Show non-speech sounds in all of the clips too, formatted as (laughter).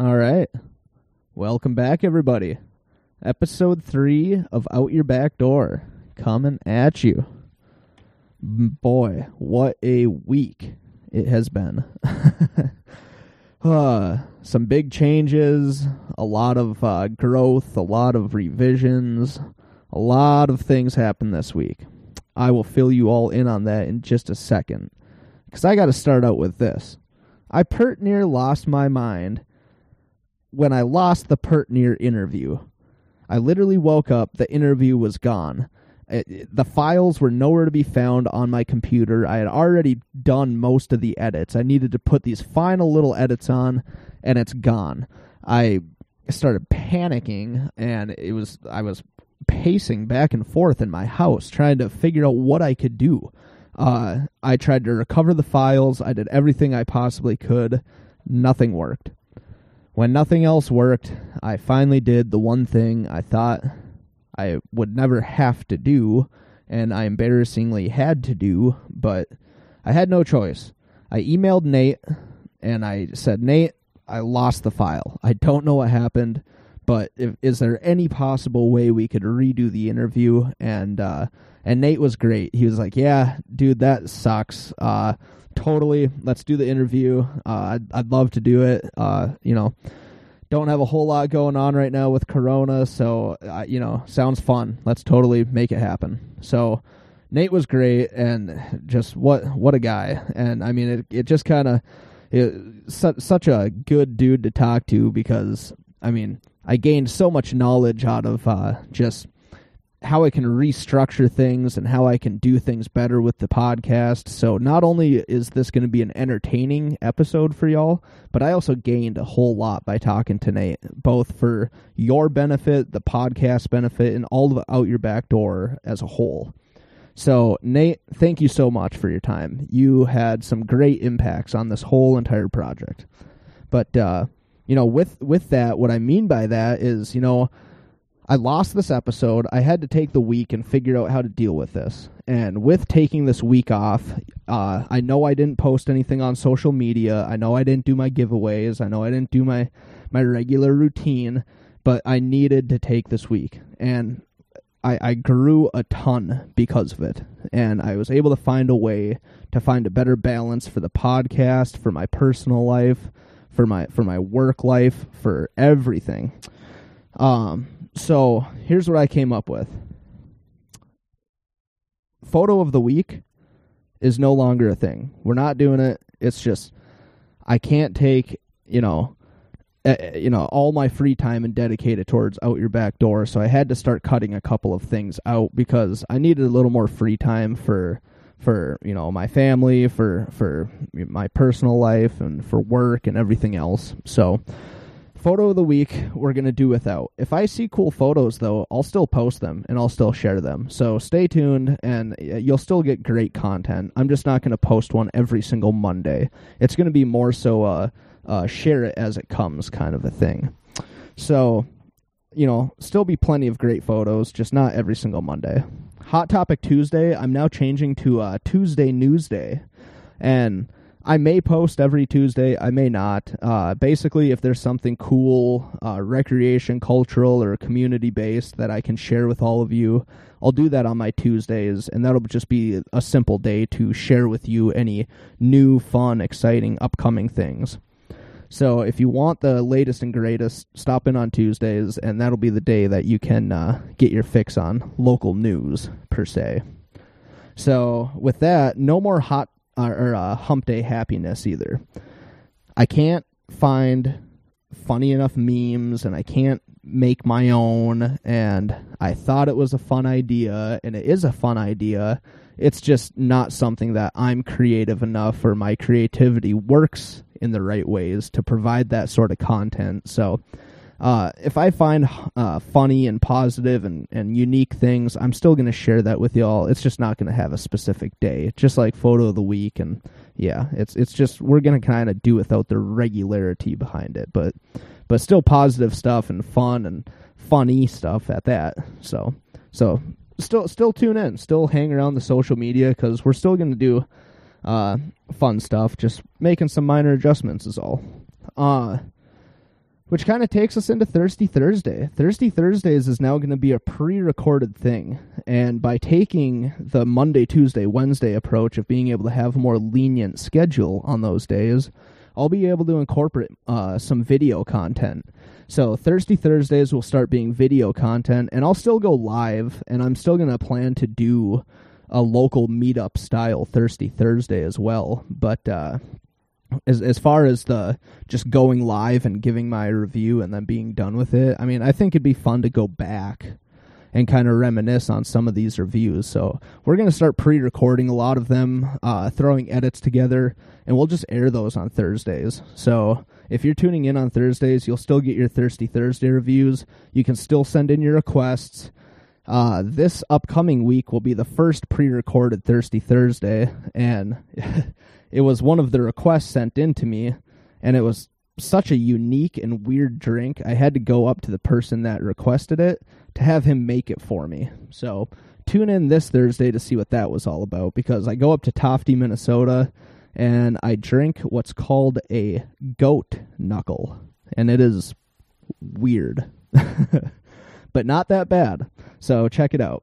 All right. Welcome back, everybody. Episode three of Out Your Back Door coming at you. Boy, what a week it has been. (laughs) uh, some big changes, a lot of uh, growth, a lot of revisions, a lot of things happened this week. I will fill you all in on that in just a second. Because I got to start out with this. I pert near lost my mind when I lost the pert near interview. I literally woke up, the interview was gone. It, it- the files were nowhere to be found on my computer. I had already done most of the edits. I needed to put these final little edits on, and it's gone. I started panicking, and it was I was pacing back and forth in my house trying to figure out what I could do. Uh, I tried to recover the files. I did everything I possibly could. Nothing worked. When nothing else worked, I finally did the one thing I thought I would never have to do, and I embarrassingly had to do, but I had no choice. I emailed Nate and I said, Nate, I lost the file. I don't know what happened, but if, is there any possible way we could redo the interview? And uh, and Nate was great. He was like, Yeah, dude, that sucks. Uh, totally. Let's do the interview. Uh, I'd, I'd love to do it. Uh, you know, don't have a whole lot going on right now with Corona, so uh, you know, sounds fun. Let's totally make it happen. So Nate was great, and just what what a guy. And I mean, it it just kind of su- such a good dude to talk to because I mean, I gained so much knowledge out of uh, just how I can restructure things and how I can do things better with the podcast. So not only is this going to be an entertaining episode for y'all, but I also gained a whole lot by talking to Nate, both for your benefit, the podcast benefit, and all of out your back door as a whole. So Nate, thank you so much for your time. You had some great impacts on this whole entire project. But uh, you know, with with that, what I mean by that is, you know, I lost this episode. I had to take the week and figure out how to deal with this. And with taking this week off, uh, I know I didn't post anything on social media. I know I didn't do my giveaways. I know I didn't do my my regular routine. But I needed to take this week, and I, I grew a ton because of it. And I was able to find a way to find a better balance for the podcast, for my personal life, for my for my work life, for everything. Um, so here's what I came up with. Photo of the week is no longer a thing. We're not doing it. It's just I can't take, you know, uh, you know, all my free time and dedicate it towards out your back door. So I had to start cutting a couple of things out because I needed a little more free time for for you know my family, for for my personal life, and for work and everything else. So photo of the week we're going to do without. If i see cool photos though i'll still post them and i'll still share them. So stay tuned and you'll still get great content. I'm just not going to post one every single monday. It's going to be more so uh, uh, share it as it comes kind of a thing. So you know still be plenty of great photos just not every single monday. Hot topic tuesday i'm now changing to uh, tuesday Newsday. and I may post every Tuesday. I may not. Uh, basically, if there's something cool, uh, recreation, cultural, or community based that I can share with all of you, I'll do that on my Tuesdays, and that'll just be a simple day to share with you any new, fun, exciting, upcoming things. So if you want the latest and greatest, stop in on Tuesdays, and that'll be the day that you can uh, get your fix on local news, per se. So with that, no more hot or, or uh, hump day happiness either. I can't find funny enough memes and I can't make my own and I thought it was a fun idea and it is a fun idea. It's just not something that I'm creative enough or my creativity works in the right ways to provide that sort of content. So uh, if I find uh, funny and positive and, and unique things, I'm still going to share that with y'all. It's just not going to have a specific day, It's just like photo of the week. And yeah, it's it's just we're going to kind of do without the regularity behind it, but but still positive stuff and fun and funny stuff at that. So so still still tune in, still hang around the social media because we're still going to do uh, fun stuff. Just making some minor adjustments is all. Uh, Which kind of takes us into Thirsty Thursday. Thirsty Thursdays is now going to be a pre recorded thing. And by taking the Monday, Tuesday, Wednesday approach of being able to have a more lenient schedule on those days, I'll be able to incorporate uh, some video content. So Thirsty Thursdays will start being video content, and I'll still go live, and I'm still going to plan to do a local meetup style Thirsty Thursday as well. But uh, as as far as the just going live and giving my review and then being done with it, I mean, I think it'd be fun to go back and kind of reminisce on some of these reviews. So we're to start pre-recording a lot of them, uh, throwing edits together, and we'll just air those on Thursdays. So if you're tuning in on Thursdays, you'll still get your Thirsty Thursday reviews. You can still send in your requests. Uh, this upcoming week will be the first pre-recorded Thirsty Thursday, and (laughs) it was one of the requests sent in to me, and it was such a unique and weird drink. I had to go up to the person that requested it to have him make it for me. So tune in this Thursday to see what that was all about because I go up to Tofte, Minnesota, and I drink what's called a goat knuckle, and it is weird, (laughs) but not that bad. So check it out.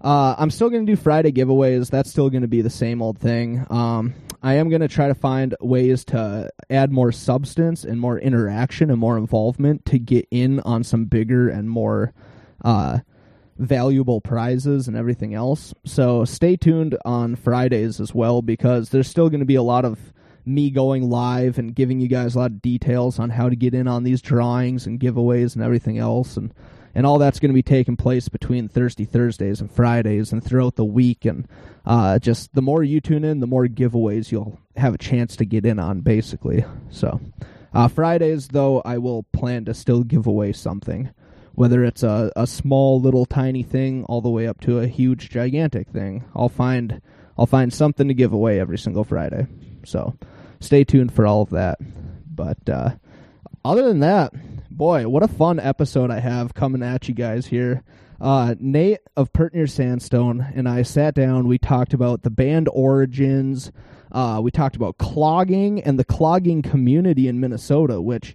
Uh, I'm still going to do Friday giveaways. That's still going to be the same old thing. Um, I am going to try to find ways to add more substance and more interaction and more involvement to get in on some bigger and more uh, valuable prizes and everything else. So stay tuned on Fridays as well because there's still going to be a lot of me going live and giving you guys a lot of details on how to get in on these drawings and giveaways and everything else and and all that's going to be taking place between Thursday, Thursdays and Fridays and throughout the week. And uh, just the more you tune in, the more giveaways you'll have a chance to get in on, basically. So uh, Fridays, though, I will plan to still give away something, whether it's a, a small little tiny thing all the way up to a huge gigantic thing. I'll find I'll find something to give away every single Friday. So stay tuned for all of that. But uh, other than that, boy, what a fun episode I have coming at you guys here. Uh, Nate of Pert Near Sandstone and I sat down. We talked about the band origins. Uh, we talked about clogging and the clogging community in Minnesota, which,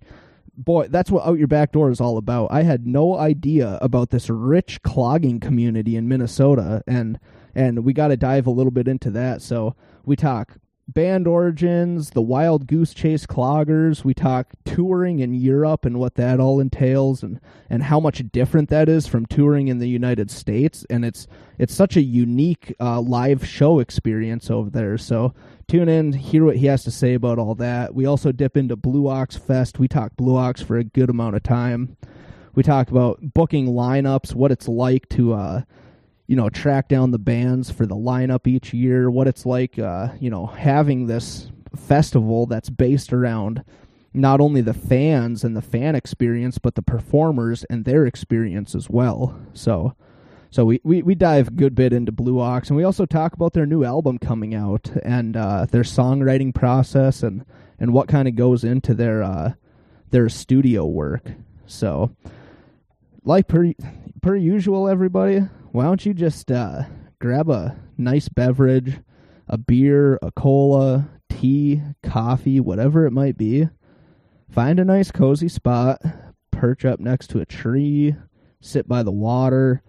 boy, that's what Out Your Back Door is all about. I had no idea about this rich clogging community in Minnesota, and and we got to dive a little bit into that. So we talk band origins, the Wild Goose Chase Cloggers. We talk touring in Europe and what that all entails, and and how much different that is from touring in the United States. And it's it's such a unique uh, live show experience over there. So tune in, hear what he has to say about all that. We also dip into Blue Ox Fest. We talk Blue Ox for a good amount of time. We talk about booking lineups, what it's like to. Uh, you know, track down the bands for the lineup each year, what it's like, uh, you know, having this festival that's based around not only the fans and the fan experience, but the performers and their experience as well. So, so we, we, we dive a good bit into Blue Ox, and we also talk about their new album coming out and uh, their songwriting process and, and what kind of goes into their uh, their studio work. So, like per per usual, everybody, why don't you just uh, grab a nice beverage, a beer, a cola, tea, coffee, whatever it might be. Find a nice cozy spot, perch up next to a tree, sit by the water,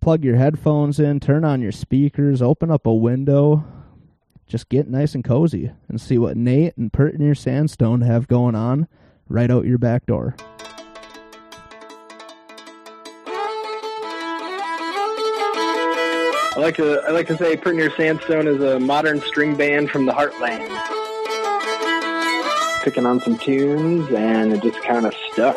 plug your headphones in, turn on your speakers, open up a window, just get nice and cozy and see what Nate and Pert Near Sandstone have going on right out your back door. I like to I like to say Pert Near Sandstone is a modern string band from the heartland. Picking on some tunes and it just kind of stuck.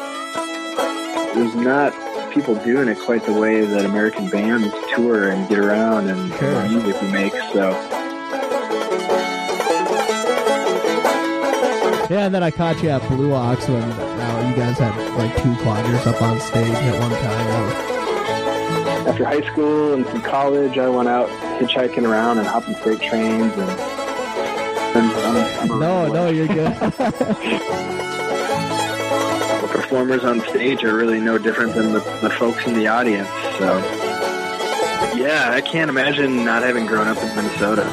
There's not people doing it quite the way that American bands tour and get around and sure. the music we make. So Yeah, and then I caught you at Blue Ox when uh, you guys had like two cloggers up on stage at one time after high school and some college, I went out hitchhiking around and hopping freight trains and. and um, no, no, you're good. (laughs) the performers on stage are really no different than the, the folks in the audience. So, yeah, I can't imagine not having grown up in Minnesota.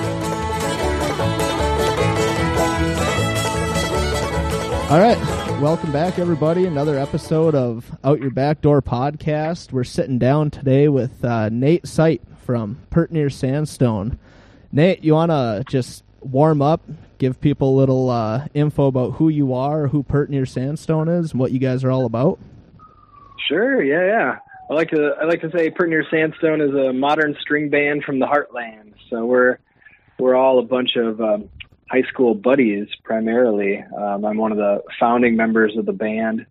All right, welcome back, everybody. Another episode of Out Your Back Door podcast. We're sitting down today with uh, Nate Sipe from Pert Near Sandstone. Nate, you want to just warm up, give people a little uh, info about who you are, who Pert Near Sandstone is, and what you guys are all about? Sure. Yeah, yeah. I like to I like to say Pert Near Sandstone is a modern string band from the heartland. So we're we're all a bunch of um, high school buddies primarily. Um, I'm one of the founding members of the band,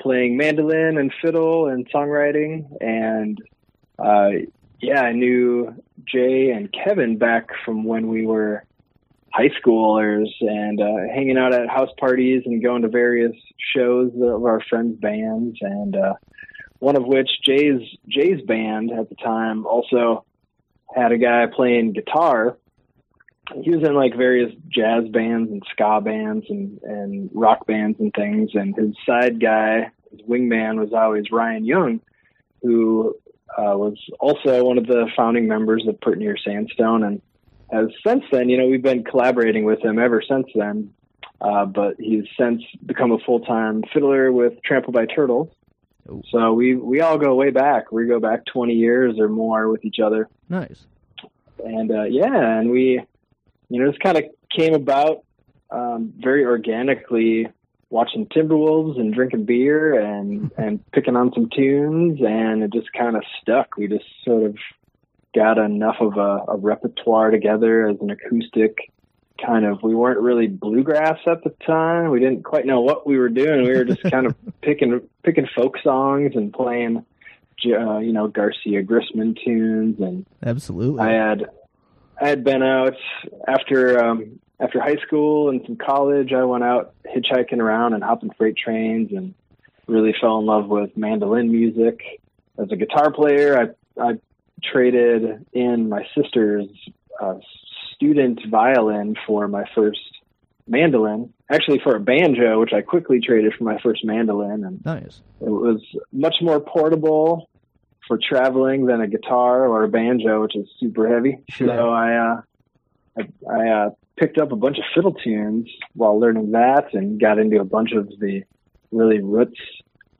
playing mandolin and fiddle and songwriting. And uh, yeah, I knew Jay and Kevin back from when we were high schoolers and uh, hanging out at house parties and going to various shows of our friends' bands. And uh, one of which Jay's Jay's band at the time also had a guy playing guitar he was in like various jazz bands and ska bands and and rock bands and things. And his side guy, his wingman, was always Ryan Young, who uh, was also one of the founding members of Pert Near Sandstone, and has since then, you know, we've been collaborating with him ever since then. Uh, but he's since become a full time fiddler with Trampled by Turtles. So we we all go way back. We go back 20 years or more with each other. Nice. And uh, yeah, and we you know, this kind of came about um, very organically watching Timberwolves and drinking beer and (laughs) and picking on some tunes, and it just kind of stuck. We just sort of got enough of a, a repertoire together as an acoustic kind of. We weren't really bluegrass at the time. We didn't quite know what we were doing. We were just kind of (laughs) picking picking folk songs and playing, uh, you know, Garcia Grisman tunes and absolutely. I had I had been out after um, after high school and some college. I went out hitchhiking around and hopping freight trains, and really fell in love with mandolin music. As a guitar player, I I traded in my sister's uh, student violin for my first mandolin. Actually, for a banjo, which I quickly traded for my first mandolin, and nice. It was much more portable for traveling than a guitar or a banjo, which is super heavy. Sure. (laughs) So I, uh, I, I uh, picked up a bunch of fiddle tunes while learning that, and got into a bunch of the really roots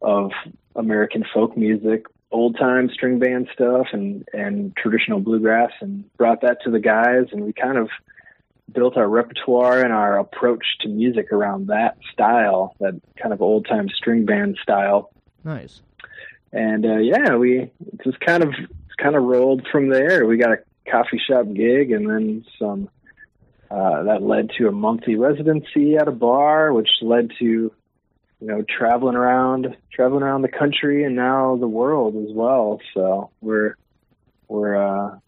of American folk music, old time string band stuff, and and traditional bluegrass, and brought that to the guys, and we kind of built our repertoire and our approach to music around that style, that kind of old time string band style. Nice and uh, yeah, we just kind of kind of rolled from there. We got a coffee shop gig, and then some. Uh, that led to a monthly residency at a bar, which led to, you know, traveling around, traveling around the country and now the world as well. So we're we're uh,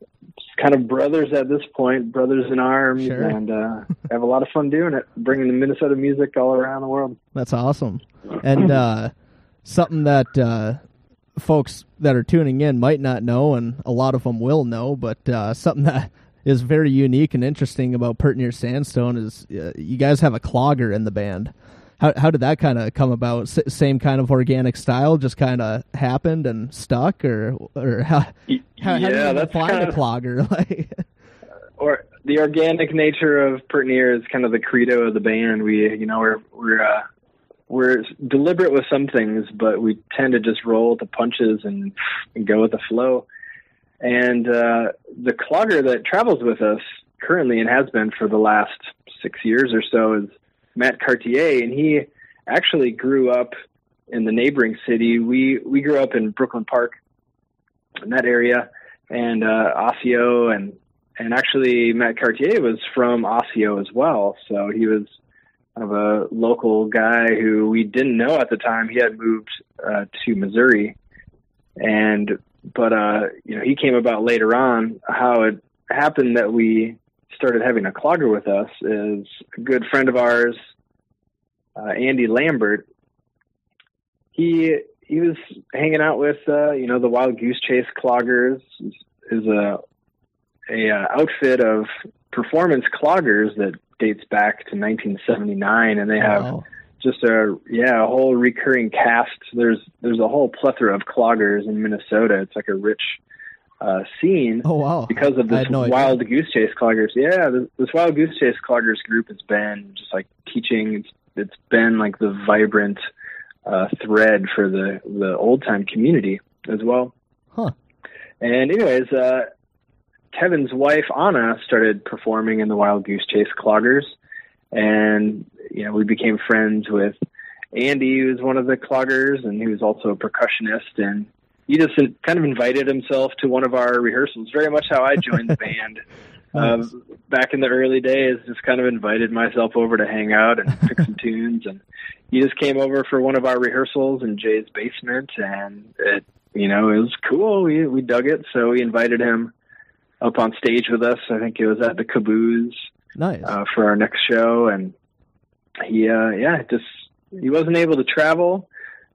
kind of brothers at this point, brothers in arms, sure. and uh, (laughs) have a lot of fun doing it, bringing the Minnesota music all around the world. That's awesome, and uh, something that uh, folks that are tuning in might not know, and a lot of them will know, but uh, something (laughs) that is very unique and interesting about Pert Near Sandstone is uh, you guys have a clogger in the band. How how did that kind of come about? S- same kind of organic style, just kind of happened and stuck, or or how? how, yeah, how that's find kind a clogger? (laughs) Like, or the organic nature of Pert Near is kind of the credo of the band. We you know we're we're uh, we're deliberate with some things, but we tend to just roll the punches and, and go with the flow. And uh, the clogger that travels with us currently and has been for the last six years or so is Matt Cartier, and he actually grew up in the neighboring city. We we grew up in Brooklyn Park, in that area, and uh, Osseo, and and actually Matt Cartier was from Osseo as well. So he was of a local guy who we didn't know at the time. He had moved uh, to Missouri, and but uh, you know he came about later on. How it happened that we started having a clogger with us is a good friend of ours, uh, Andy Lambert. He he was hanging out with uh, you know the Wild Goose Chase cloggers is, a a uh, outfit of performance cloggers that dates back to 1979, and they have wow. just a yeah a whole recurring cast. There's there's a whole plethora of cloggers in Minnesota. It's like a rich uh, scene. Oh wow! Because of this no wild goose chase cloggers. Yeah, this, this wild goose chase cloggers group has been just like teaching. It's it's been like the vibrant uh, thread for the the old time community as well. Huh. And anyways, uh, Kevin's wife Anna started performing in the Wild Goose Chase Cloggers, and you know we became friends with Andy, who was one of the Cloggers, and he was also a percussionist, and he just kind of invited himself to one of our rehearsals. Very much how I joined the band. Nice. (laughs) Um, back in the early days, just kind of invited myself over to hang out and pick some (laughs) tunes, and he just came over for one of our rehearsals in Jay's basement, and it, you know, it was cool. We we dug it, so we invited him up on stage with us. I think it was at the Caboose Nice. uh, for our next show, and he, uh, yeah, just he wasn't able to travel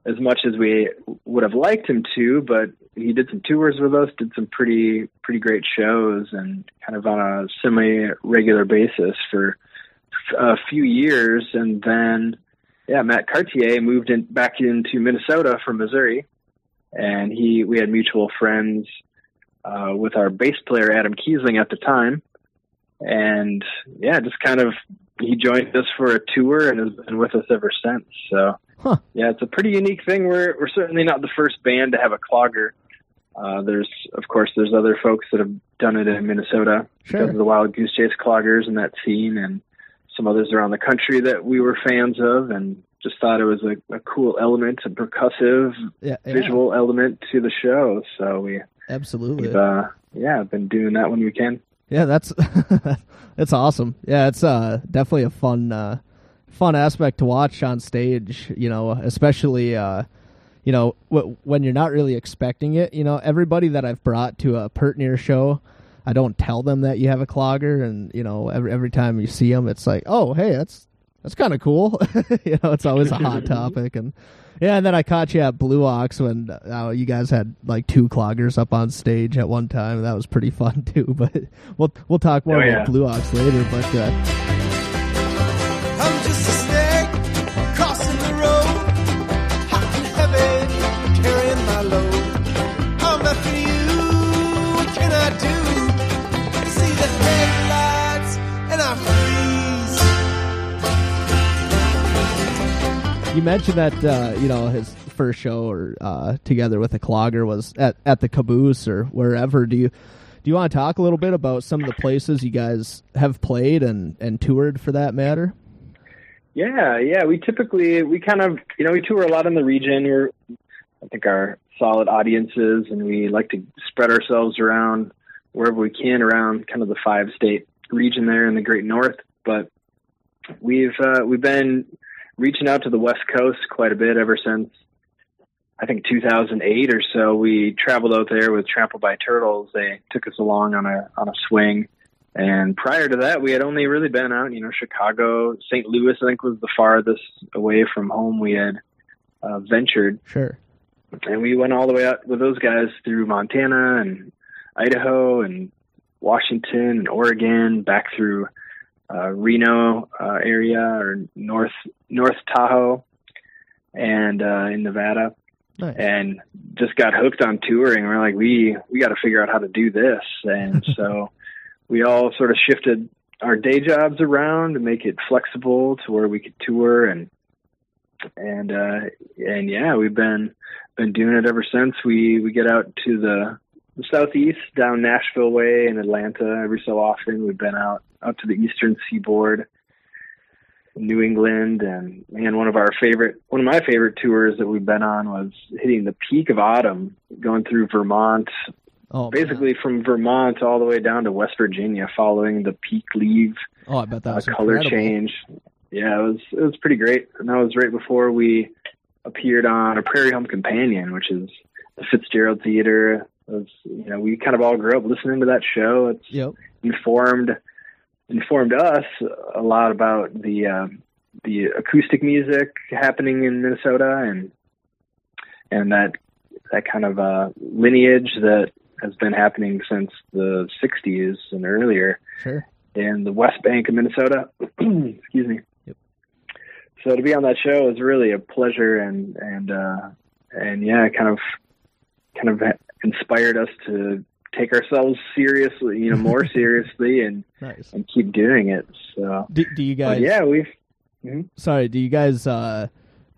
as much as we would have liked him to, but he did some tours with us, did some pretty pretty great shows, and kind of on a semi regular basis for a few years, and then yeah, Matt Cartier moved in back into Minnesota from Missouri, and he we had mutual friends uh, with our bass player Adam Kiesling at the time, and yeah, just kind of he joined us for a tour and has been with us ever since. So Huh. yeah, it's a pretty unique thing. We're we're certainly not the first band to have a clogger. Uh, there's of course there's other folks that have done it in Minnesota Sure. because of the Wild Goose Chase cloggers and that scene, and some others around the country that we were fans of, and just thought it was a, a cool element, a percussive yeah, yeah, visual element to the show. So we absolutely. uh, yeah been doing that when we can. Yeah, that's (laughs) that's awesome. Yeah, it's uh definitely a fun uh fun aspect to watch on stage, you know, especially uh you know, w- when you're not really expecting it, you know, everybody that I've brought to a Pert Near show, I don't tell them that you have a clogger and, you know, every every time you see them it's like, "Oh, hey, that's that's kind of cool." (laughs) you know, it's always a hot (laughs) topic and yeah, and then I caught you at Blue Ox when uh, you guys had like two cloggers up on stage at one time. That was pretty fun (laughs) too. But we'll we'll talk more Oh, about yeah. Blue Ox later. But uh, you mentioned that uh, you know his first show or uh, together with the clogger was at at the Caboose or wherever. Do you do you want to talk a little bit about some of the places you guys have played and and toured for that matter? Yeah, yeah. We typically we kind of you know we tour a lot in the region. We're I think our solid audiences, and we like to spread ourselves around wherever we can around kind of the five state region there in the Great North. But we've uh, we've been reaching out to the West Coast quite a bit ever since I think 2008 or so. We traveled out there with Trampled by Turtles. They took us along on a on a swing. And prior to that, we had only really been out, you know, Chicago, St. Louis, I think was the farthest away from home we had uh, ventured. Sure. And we went all the way out with those guys through Montana and Idaho and Washington and Oregon, back through uh, Reno uh, area or North North Tahoe, and uh, in Nevada Nice. and just got hooked on touring. We're like, we we got to figure out how to do this, and (laughs) so we all sort of shifted our day jobs around to make it flexible to where we could tour and and uh and yeah we've been been doing it ever since we we get out to the, the southeast down nashville way and atlanta every so often we've been out out to the eastern seaboard New England and man, one of our favorite, one of my favorite tours that we've been on was hitting the peak of autumn, going through Vermont, Oh, man. basically from Vermont all the way down to West Virginia, following the peak leaf Oh, I bet that was uh, was color incredible. change. Yeah, it was it was pretty great, and that was right before we appeared on a Prairie Home Companion, which is the Fitzgerald Theater. It was you know we kind of all grew up listening to that show. It's Yep. informed informed us a lot about the uh, the acoustic music happening in Minnesota and and that that kind of uh, lineage that has been happening since the 60s and earlier Sure. in the West Bank of Minnesota. (clears throat) Excuse me. Yep. So to be on that show is really a pleasure and and uh, and yeah, it kind of kind of inspired us to take ourselves seriously, you know, more (laughs) seriously and Nice. and keep doing it. So Do, do you but guys? yeah, we've Mhm. Sorry, do you guys uh,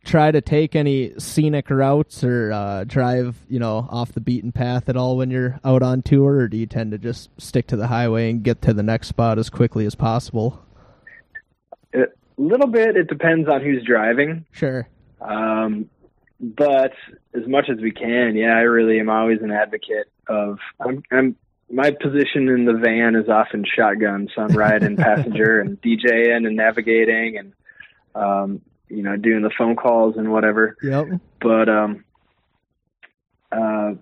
try to take any scenic routes or uh, drive, you know, off the beaten path at all when you're out on tour, or do you tend to just stick to the highway and get to the next spot as quickly as possible? A little bit. It depends on who's driving. Sure. Um, but as much as we can, yeah, I really am always an advocate of. I'm, I'm my position in the van is often shotgun, so I'm riding (laughs) passenger and DJing and navigating and um, you know doing the phone calls and whatever. Yep. But um, uh,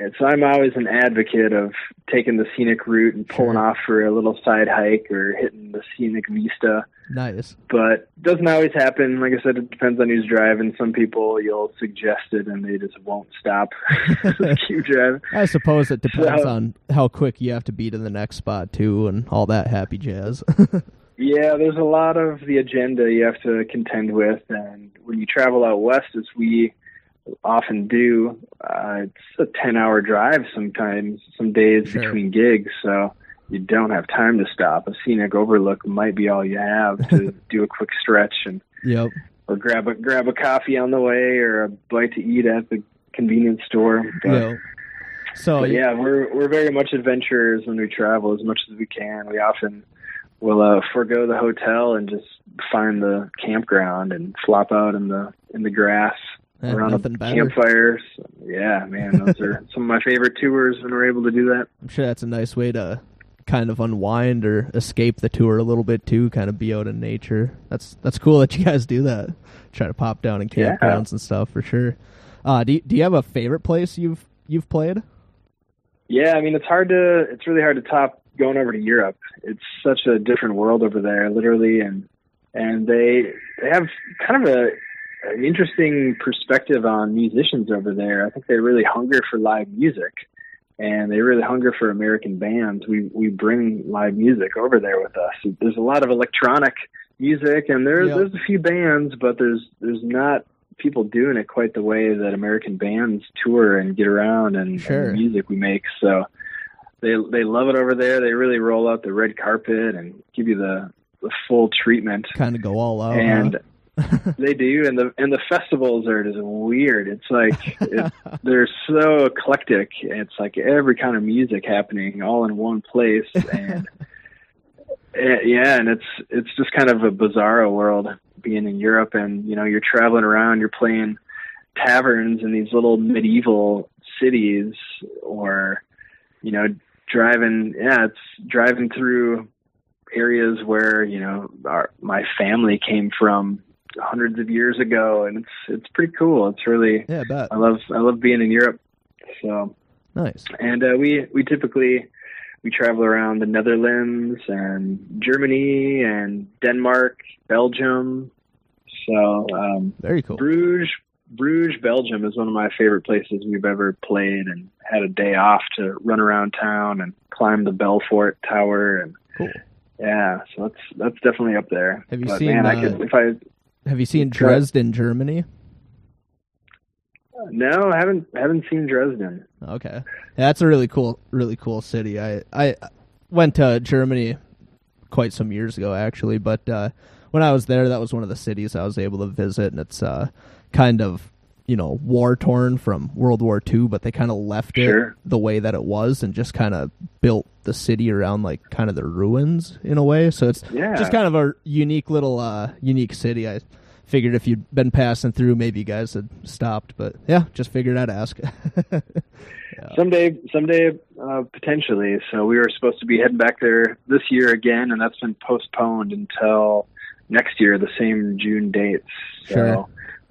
and so I'm always an advocate of taking the scenic route and pulling off for a little side hike or hitting the scenic vista Nice. but doesn't always happen. Like I said, it depends on who's driving. Some people you'll suggest it and they just won't stop. (laughs) (laughs) Keep driving. I suppose it depends So- on how quick you have to be to the next spot too, and all that happy jazz. (laughs) Yeah, there's a lot of the agenda you have to contend with, and when you travel out west, as we often do, uh, it's a 10-hour drive sometimes, some days Sure. between gigs. So you don't have time to stop. A scenic overlook might be all you have to (laughs) do a quick stretch and yep. or grab a grab a coffee on the way or a bite to eat at the convenience store. But, Yep. So but yeah, we're we're very much adventurers when we travel as much as we can. We often will uh, forego the hotel and just find the campground and flop out in the in the grass Eh, around a nothing better. campfire. Yeah, man, those are (laughs) some of my favorite tours when we're able to do that. I'm sure that's a nice way to kind of unwind or escape the tour a little bit too, kind of be out in nature. That's that's cool that you guys do that. Try to pop down in Yeah. campgrounds and stuff for sure. Uh, do you, do you have a favorite place you've you've played? Yeah, I mean it's hard to it's really hard to top going over to Europe. It's such a different world over there, literally, and and they they have kind of a an interesting perspective on musicians over there. I think they really hunger for live music, and they really hunger for American bands. We we bring live music over there with us. There's a lot of electronic music, and there's Yeah. there's a few bands, but there's there's not people doing it quite the way that American bands tour and get around and, and Sure. the music we make. So they they love it over there. They really roll out the red carpet and give you the the full treatment. Kind of go all out. and huh? (laughs) they do, and the and the festivals are just weird. It's like it, (laughs) they're so eclectic. It's like every kind of music happening all in one place, and (laughs) eh, yeah, and it's it's just kind of a bizarro world being in Europe, and you know you're traveling around, you're playing taverns in these little medieval cities, or you know driving, yeah, it's driving through areas where you know our my family came from hundreds of years ago, and it's it's pretty cool. It's really yeah, I. I love I love being in Europe. So Nice. and uh, we we typically we travel around the Netherlands and Germany and Denmark, Belgium. So um, Very cool. Bruges, Bruges, Belgium is one of my favorite places we've ever played, and had a day off to run around town and climb the Belfort Tower, and Cool. yeah, so that's that's definitely up there. Have you but seen, Man, I uh, could if I Have you seen. Dresden, Germany? no, I haven't haven't seen Dresden. Okay, yeah, that's a really cool, really cool city. I I went to Germany quite some years ago, actually, but uh, when I was there, that was one of the cities I was able to visit, and it's uh, kind of you know war torn from World War II, but they kind of left it the way that it was and just kind of built the city around like kind of the ruins in a way. So it's Yeah. just kind of a unique little uh, unique city. I figured if you'd been passing through, maybe you guys had stopped, but yeah, just figured I'd ask. (laughs) Someday, someday, uh, potentially. So we were supposed to be heading back there this year again, and that's been postponed until next year, the same June dates. So Sure.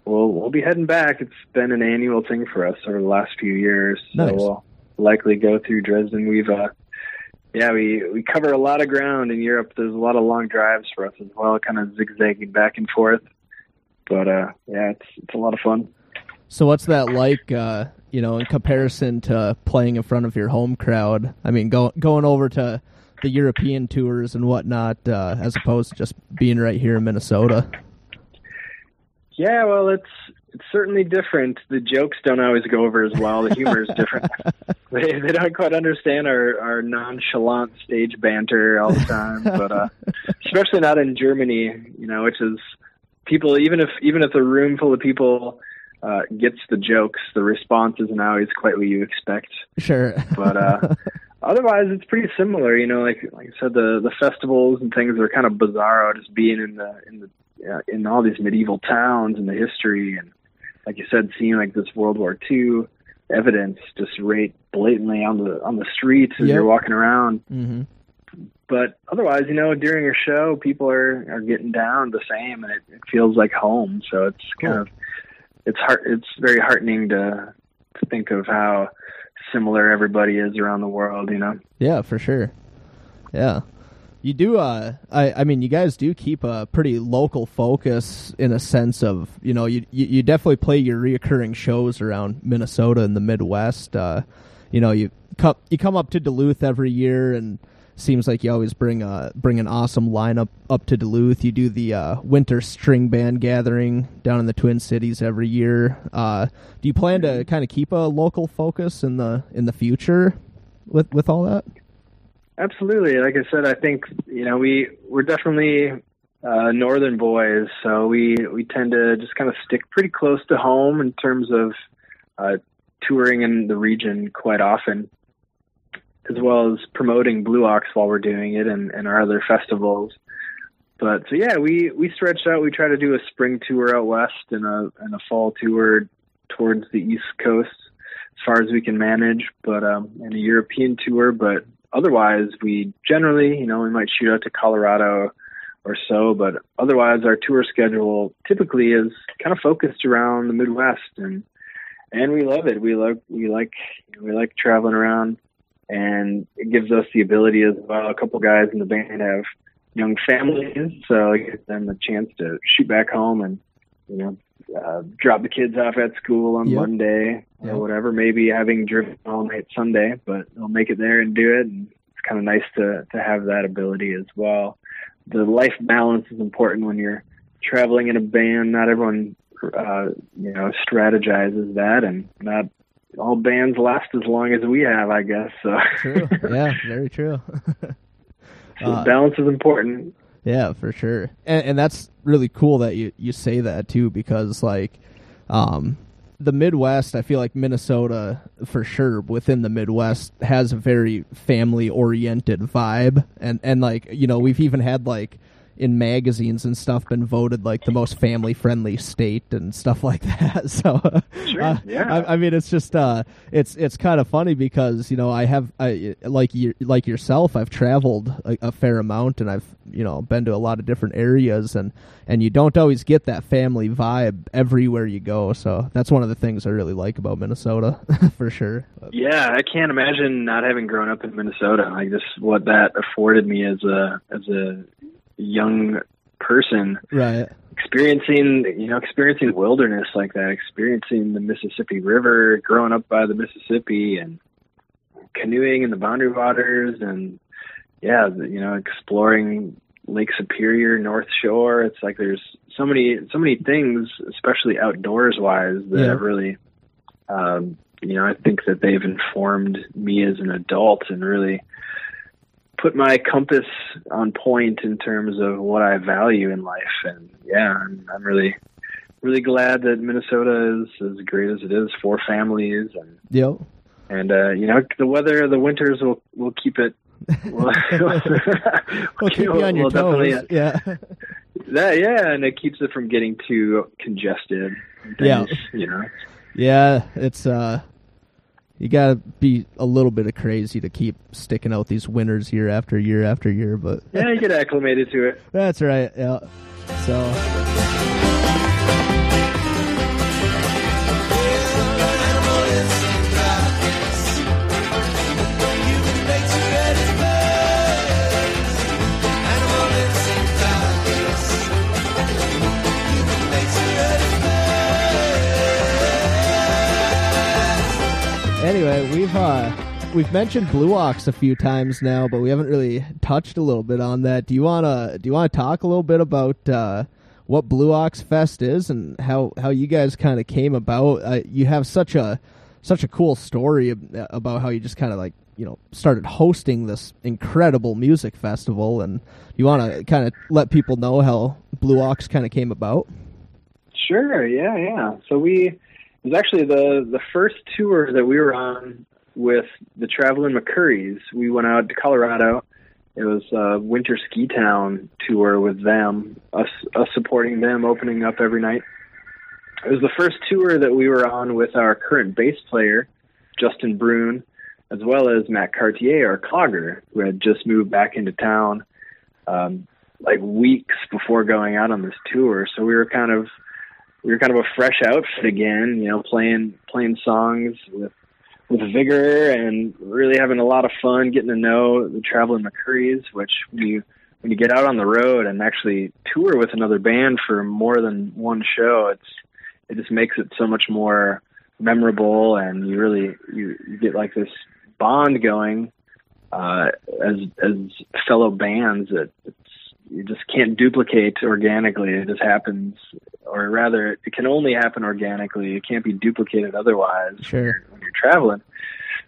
We'll we'll be heading back. It's been an annual thing for us over the last few years. So Nice. we'll likely go through Dresden. We've uh, yeah, we we cover a lot of ground in Europe. There's a lot of long drives for us as well, kind of zigzagging back and forth. But uh, yeah, it's it's a lot of fun. So what's that like? Uh, you know, in comparison to playing in front of your home crowd. I mean, go, going over to the European tours and whatnot, uh, as opposed to just being right here in Minnesota. Yeah, well, it's it's certainly different. The jokes don't always go over as well. The humor is different. (laughs) they they don't quite understand our our nonchalant stage banter all the time. but uh, (laughs) especially not in Germany, you know, which is people even if even if the room full of people uh, gets the jokes, the response isn't always quite what you expect. Sure. But uh, (laughs) otherwise, it's pretty similar. You know, like like I said, the the festivals and things are kind of bizarro. Just being in the in the uh, in all these medieval towns and the history, and like you said, seeing like this World War II evidence just right blatantly on the on the streets as Yep. you're walking around. hmm But otherwise, you know, during your show, people are are getting down the same, and it, it feels like home. So it's kind Cool. of it's heart it's very heartening to to think of how similar everybody is around the world. You know. Yeah, for sure. Yeah. You do uh I I mean you guys do keep a pretty local focus in a sense of, you know, you you, you definitely play your reoccurring shows around Minnesota and the Midwest. Uh you know, you come you come up to Duluth every year and seems like you always bring a bring an awesome lineup up to Duluth. You do the uh, winter string band gathering down in the Twin Cities every year. Uh, do you plan to kind of keep a local focus in the in the future with with all that? Absolutely. Like I said, I think you know we we're definitely uh, northern boys, so we we tend to just kind of stick pretty close to home in terms of uh, touring in the region quite often, as well as promoting Blue Ox while we're doing it and, and our other festivals. But so yeah, we we stretch out. We try to do a spring tour out west and a and a fall tour towards the east coast as far as we can manage, but um, and a European tour. But otherwise, we generally, you know, we might shoot out to Colorado or so, but otherwise, our tour schedule typically is kind of focused around the Midwest, and and we love it. We love we like we like traveling around, and it gives us the ability as well. A couple guys in the band have young families, so it gives them the chance to shoot back home and you know uh, drop the kids off at school on Yep. Monday Yep. or whatever. Maybe having driven all night Sunday, but they'll make it there and do it. And it's kind of nice to to have that ability as well. The life balance is important when you're traveling in a band. Not everyone, uh, you know, strategizes that, and not all bands last as long as we have, I guess. So True. (laughs) yeah, very true. (laughs) So Uh, balance is important. Yeah, for sure. And and that's really cool that you you say that too because like um the Midwest, I feel like Minnesota for sure within the Midwest has a very family oriented vibe and and like, you know, we've even had like in magazines and stuff been voted like the most family friendly state and stuff like (laughs) that. (laughs) So Sure, uh, yeah. I, I mean it's just uh it's it's kind of funny because, you know, I have I like you like yourself, I've traveled a, a fair amount and I've, you know, been to a lot of different areas and and you don't always get that family vibe everywhere you go. So that's one of the things I really like about Minnesota (laughs) for sure. Yeah, I can't imagine not having grown up in Minnesota. Like just what that afforded me as a as a young person, Right. experiencing you know experiencing wilderness like that, experiencing the Mississippi River, growing up by the Mississippi, and canoeing in the Boundary Waters, and yeah, you know exploring Lake Superior, North Shore. It's like there's so many so many things, especially outdoors wise, that Yeah. have really um, you know, I think that they've informed me as an adult and really put my compass on point in terms of what I value in life. And yeah, I'm, I'm really, really glad that Minnesota is as great as it is for families and, Yep. and, uh, you know, the weather, the winters will, will keep it. We'll, (laughs) (laughs) We'll keep you on your we'll toes. Yeah. That, yeah, and it keeps it from getting too congested. and Yeah. you know. Yeah, it's uh you gotta be a little bit of crazy to keep sticking out these winters year after year after year, but Yeah, you get acclimated to it. (laughs) that's right. Yeah. So anyway, we've uh we've mentioned Blue Ox a few times now, but we haven't really touched a little bit on that. Do you wanna do you wanna talk a little bit about uh what Blue Ox Fest is and how how you guys kind of came about? Uh, you have such a such a cool story about how you just kind of like you know started hosting this incredible music festival, and you want to kind of let people know how Blue Ox kind of came about. Sure. Yeah. Yeah. So we it was actually the the first tour that we were on with the Traveling McCourys. We went out to Colorado. It was a winter ski town tour with them, us us supporting them, opening up every night. It was the first tour that we were on with our current bass player, Justin Brune, as well as Matt Cartier, our clogger, who had just moved back into town um, like weeks before going out on this tour. So we were kind of we were kind of a fresh outfit again, you know, playing playing songs with with vigor and really having a lot of fun getting to know the traveling McCourys, which you when you get out on the road and actually tour with another band for more than one show, it's it just makes it so much more memorable and you really you, you get like this bond going uh, as as fellow bands that it's you just can't duplicate organically. It just happens, or rather, it can only happen organically. It can't be duplicated otherwise Sure. when, you're, when you're traveling.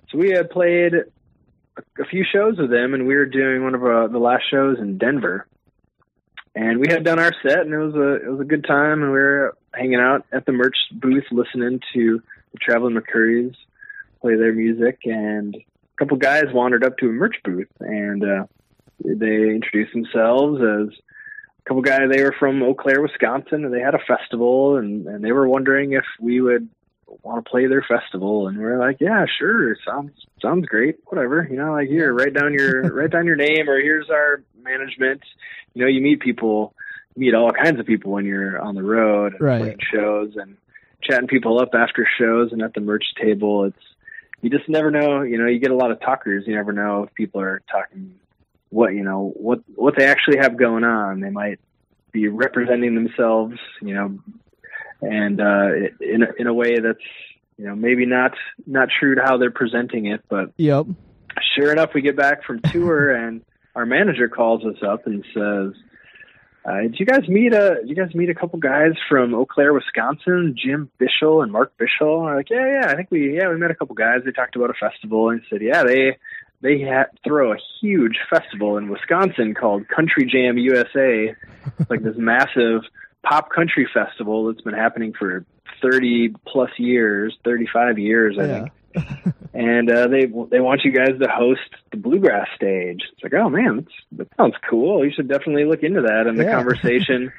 So we had played a, a few shows with them, and we were doing one of our, the last shows in Denver. And we had done our set, and it was a it was a good time. And we were hanging out at the merch booth, listening to the Traveling McCourys play their music, and a couple guys wandered up to a merch booth, and uh, they introduced themselves as couple guys. They were from Eau Claire, Wisconsin, and they had a festival, and, and they were wondering if we would want to play their festival. And we are like, yeah, sure, sounds sounds great, whatever. You know, like here, write down your (laughs) write down your name, or here's our management. You know, you meet people, you meet all kinds of people when you're on the road and Right. playing shows and chatting people up after shows and at the merch table. It's you just never know. You know, you get a lot of talkers. You never know if people are talking what you know what what they actually have going on. They might be representing themselves, you know, and uh, in a, in a way that's you know maybe not not true to how they're presenting it. But Yep. sure enough, we get back from tour (laughs) and our manager calls us up and says. Uh, did you guys meet a? Did you guys meet a couple guys from Eau Claire, Wisconsin? Jim Bishel and Mark Bishel. And we're like, yeah, yeah. I think we, yeah, we met a couple guys. They talked about a festival and said, yeah, they they ha- throw a huge festival in Wisconsin called Country Jam USA. It's like this massive pop country festival that's been happening for 30 plus years, 35 years, I Yeah. think. (laughs) And uh, they they want you guys to host the bluegrass stage. It's like, oh man, that's, that sounds cool. You should definitely look into that. And the Yeah. (laughs) conversation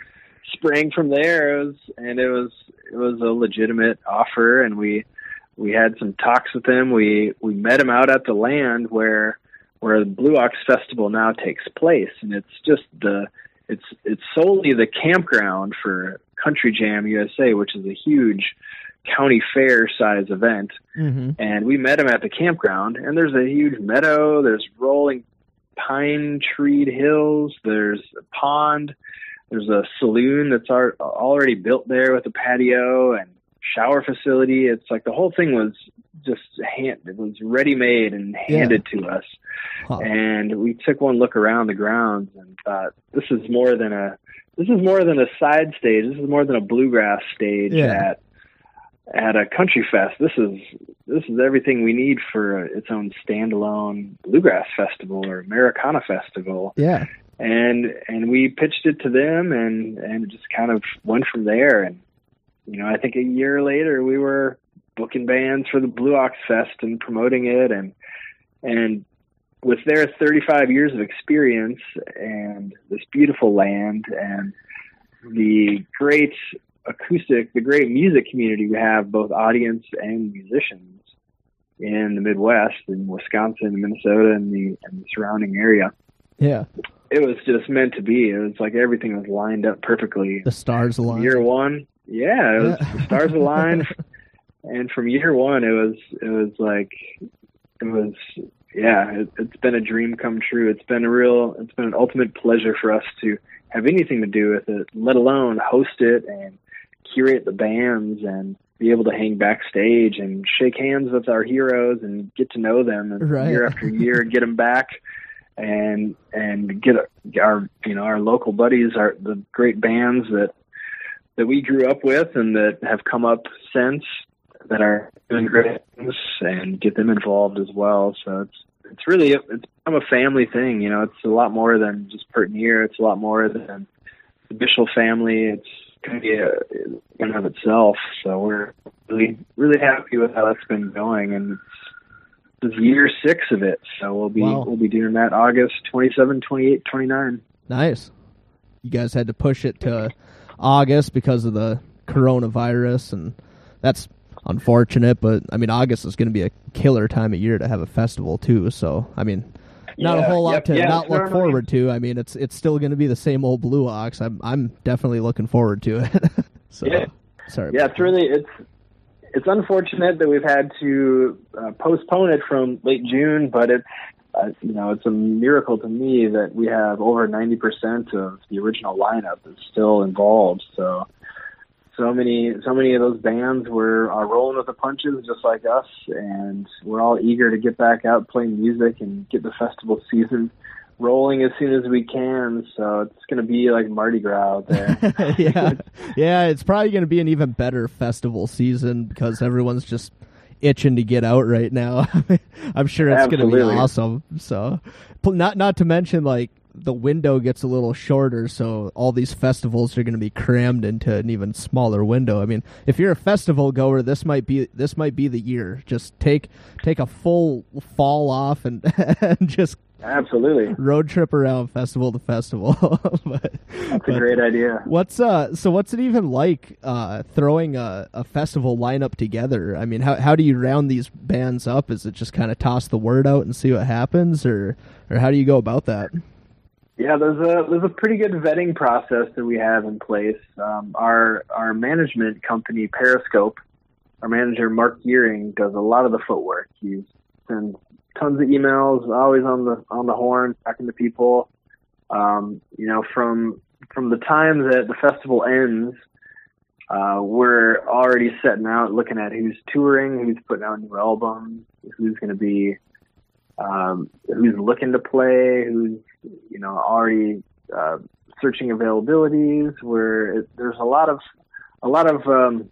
sprang from there. It was, and it was it was a legitimate offer, and we we had some talks with him. We we met him out at the land where where the Blue Ox Festival now takes place, and it's just the it's it's solely the campground for Country Jam USA, which is a huge county fair size event. hmm And we met him at the campground, and there's a huge meadow. There's rolling pine treed hills. There's a pond. There's a saloon that's already built there with a patio and shower facility. It's like the whole thing was just hand. It was ready made and handed to us. And we took one look around the grounds and thought, this is more than a this is more than a side stage. This is more than a bluegrass stage Yeah. at at a country fest. This is this is everything we need for its own standalone bluegrass festival or Americana festival. Yeah. And and we pitched it to them and and it just kind of went from there. And you know, I think a year later we were booking bands for the Blue Ox Fest and promoting it and and with their 35 years of experience and this beautiful land and the great acoustic, the great music community we have, both audience and musicians in the Midwest, in Wisconsin, and Minnesota, and the, and the surrounding area. Yeah. It was just meant to be. It was like everything was lined up perfectly. The stars aligned. Year one, yeah, it was Yeah. the stars aligned, (laughs) and from year one, it was it was like it was yeah, it, it's been a dream come true. It's been a real, it's been an ultimate pleasure for us to have anything to do with it, let alone host it and curate the bands and be able to hang backstage and shake hands with our heroes and get to know them and Right. year after year and (laughs) get them back and and get our you know our local buddies our the great bands that that we grew up with and that have come up since that are doing great things and get them involved as well so it's it's really it's become a family thing. You know, it's a lot more than just Pert Near. It's a lot more than the Bishel family. It's going to be a, in and of itself. So we're really really happy with how that's been going, and it's, it's year six of it. So we'll be Wow. we'll be doing that August 27, 28, 29. Nice. You guys had to push it to August because of the coronavirus, and that's unfortunate. But I mean, August is going to be a killer time of year to have a festival too. So I mean, not a whole lot yep, to yeah, not look forward to. I mean, it's it's still going to be the same old Blue Ox. I'm I'm definitely looking forward to it. (laughs) so Yeah. sorry. Yeah, it's really it's it's unfortunate that we've had to uh, postpone it from late June, but it's uh, you know it's a miracle to me that we have over ninety percent of the original lineup is still involved. So so many so many of those bands were are rolling with the punches just like us, and we're all eager to get back out playing music and get the festival season rolling as soon as we can. So it's going to be like Mardi Gras out there. (laughs) yeah, (laughs) yeah. It's probably going to be an even better festival season because everyone's just itching to get out right now. (laughs) I'm sure it's going to be awesome. So, not not to mention like the window gets a little shorter, so all these festivals are going to be crammed into an even smaller window. I mean, if you're a festival goer, this might be this might be the year. Just take take a full fall off and, (laughs) and just Absolutely. road trip around festival to festival. (laughs) but, That's a great idea. What's uh so what's it even like uh throwing a, a festival lineup together? I mean how how do you round these bands up? Is it just kind of toss the word out and see what happens or or how do you go about that? Yeah, there's a there's a pretty good vetting process that we have in place. Um, our our management company Periscope, our manager Mark Gearing does a lot of the footwork. He sends tons of emails, always on the on the horn, talking to people. Um, you know, from from the time that the festival ends, uh, we're already setting out, looking at who's touring, who's putting out new albums, who's going to be, um, who's looking to play, who's you know already uh, searching availabilities. Where there's a lot of a lot of um,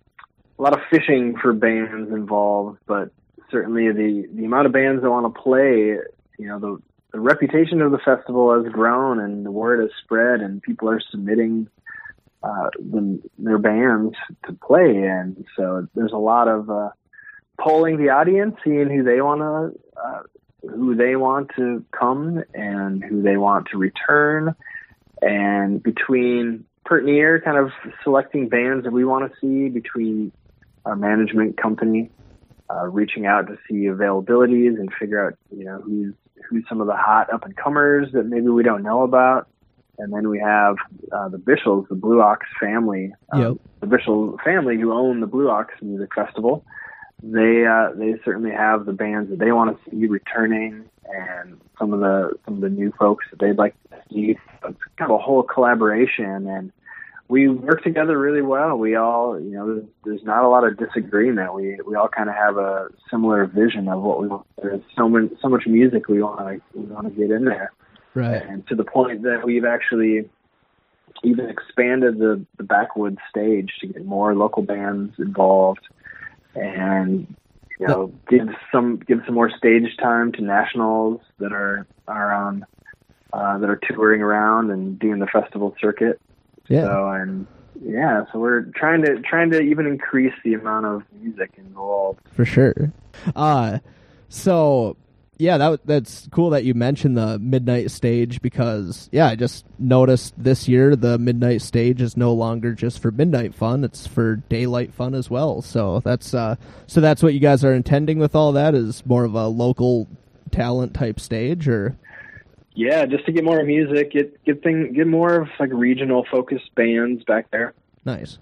a lot of fishing for bands involved, but certainly the the amount of bands that want to play, you know, the the reputation of the festival has grown and the word has spread, and people are submitting uh, them, their bands to play, and so there's a lot of uh, polling the audience, seeing who they want to. Uh, who they want to come and who they want to return, and between Pert Near kind of selecting bands that we want to see, between our management company uh, reaching out to see availabilities and figure out you know who's who's some of the hot up and comers that maybe we don't know about, and then we have uh, the Bishels, the Blue Ox family, um, Yep. the Bishel family who own the Blue Ox Music Festival they uh, they certainly have the bands that they want to see returning, and some of the some of the new folks that they'd like to see. It's kind of a whole collaboration, and we work together really well. We all, you know, there's, there's not a lot of disagreement. We we all kind of have a similar vision of what we want. There's so much so much music we want to we want to get in there, Right. and to the point that we've actually even expanded the the backwoods stage to get more local bands involved and you know give some give some more stage time to nationals that are are on uh, that are touring around and doing the festival circuit. Yeah. So and yeah, so we're trying to trying to even increase the amount of music involved. for sure. Uh so yeah, that that's cool that you mentioned the midnight stage because yeah, I just noticed this year the midnight stage is no longer just for midnight fun; it's for daylight fun as well. So that's uh, so that's what you guys are intending with all that is more of a local talent type stage, or Yeah, just to get more music, get get thing get more of like regional focused bands back there. nice.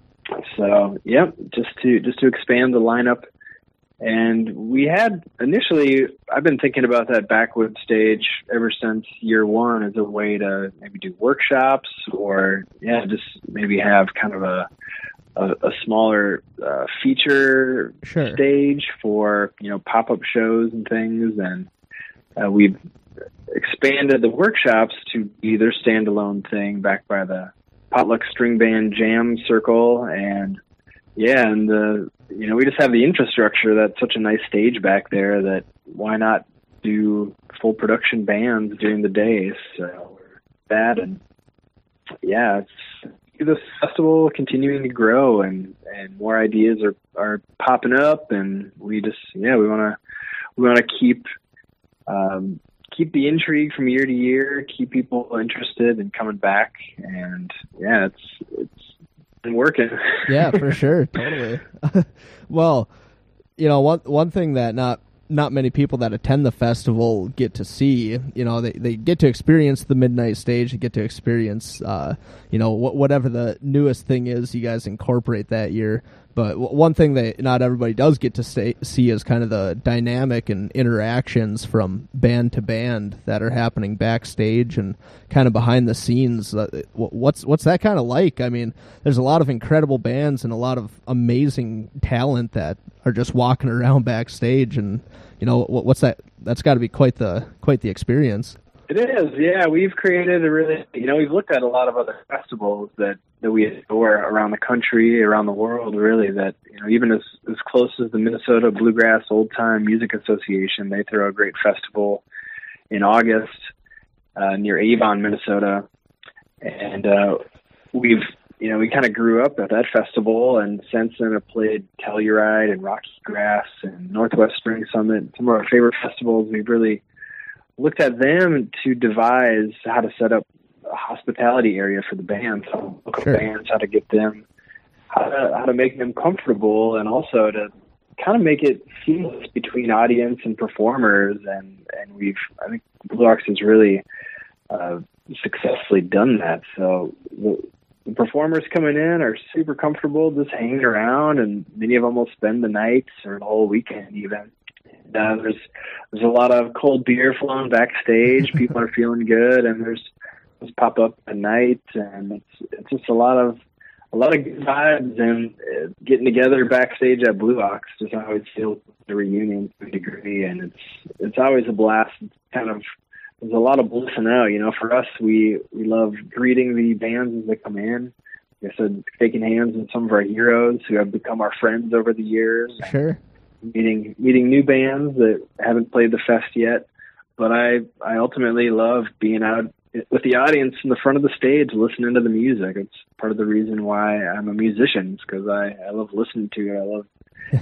So, yep, just to just to expand the lineup. And we had initially, I've been thinking about that backwood stage ever since year one as a way to maybe do workshops or yeah, just maybe have kind of a a, a smaller uh, feature Sure. stage for you know pop up shows and things. And uh, we've expanded the workshops to be their standalone thing back by the potluck string band jam circle and yeah and the you know we just have the infrastructure that's such a nice stage back there that why not do full production bands during the day. So that and yeah, it's this festival continuing to grow and and more ideas are are popping up and we just yeah we want to we want to keep um keep the intrigue from year to year keep people interested and coming back and yeah it's it's been working (laughs) yeah for sure totally (laughs) well you know one one thing that not not many people that attend the festival get to see. You know, they, they get to experience the midnight stage. They get to experience, uh, you know, wh- whatever the newest thing is you guys incorporate that year. But one thing that not everybody does get to see is kind of the dynamic and interactions from band to band that are happening backstage and kind of behind the scenes. Uh, what's what's that kind of like? I mean, there's a lot of incredible bands and a lot of amazing talent that are just walking (laughs) around backstage, and you know, what's that? That's got to be quite the quite the experience. It is, yeah. We've created a really, you know, we've looked at a lot of other festivals that that we adore around the country, around the world, really. That you know, even as as close as the Minnesota Bluegrass Old Time Music Association, they throw a great festival in August uh, near Avon, Minnesota, and uh, we've, you know, we kind of grew up at that festival, and since then have played Telluride and Rocky Grass and Northwest String Summit, some of our favorite festivals. We've really looked at them to devise how to set up a hospitality area for the bands, how local sure. bands, how to get them, how to how to make them comfortable, and also to kind of make it seamless between audience and performers. And and we've I think Blue Ox has really uh, successfully done that. So the, the performers coming in are super comfortable, just hanging around, and many of them will spend the nights or the whole weekend even uh, there's there's a lot of cold beer flowing backstage. (laughs) People are feeling good, and there's there's pop up at night, and it's it's just a lot of a lot of good vibes and uh, getting together backstage at Blue Ox just always feels a reunion to a degree, and it's it's always a blast. It's kind of there's a lot of blissing out. You know, for us, we we love greeting the bands as they come in. Like I said, shaking hands with some of our heroes who have become our friends over the years. Sure meeting meeting new bands that haven't played the fest yet. But I I ultimately love being out with the audience in the front of the stage, listening to the music. It's part of the reason why I'm a musician, because I I love listening to it. I love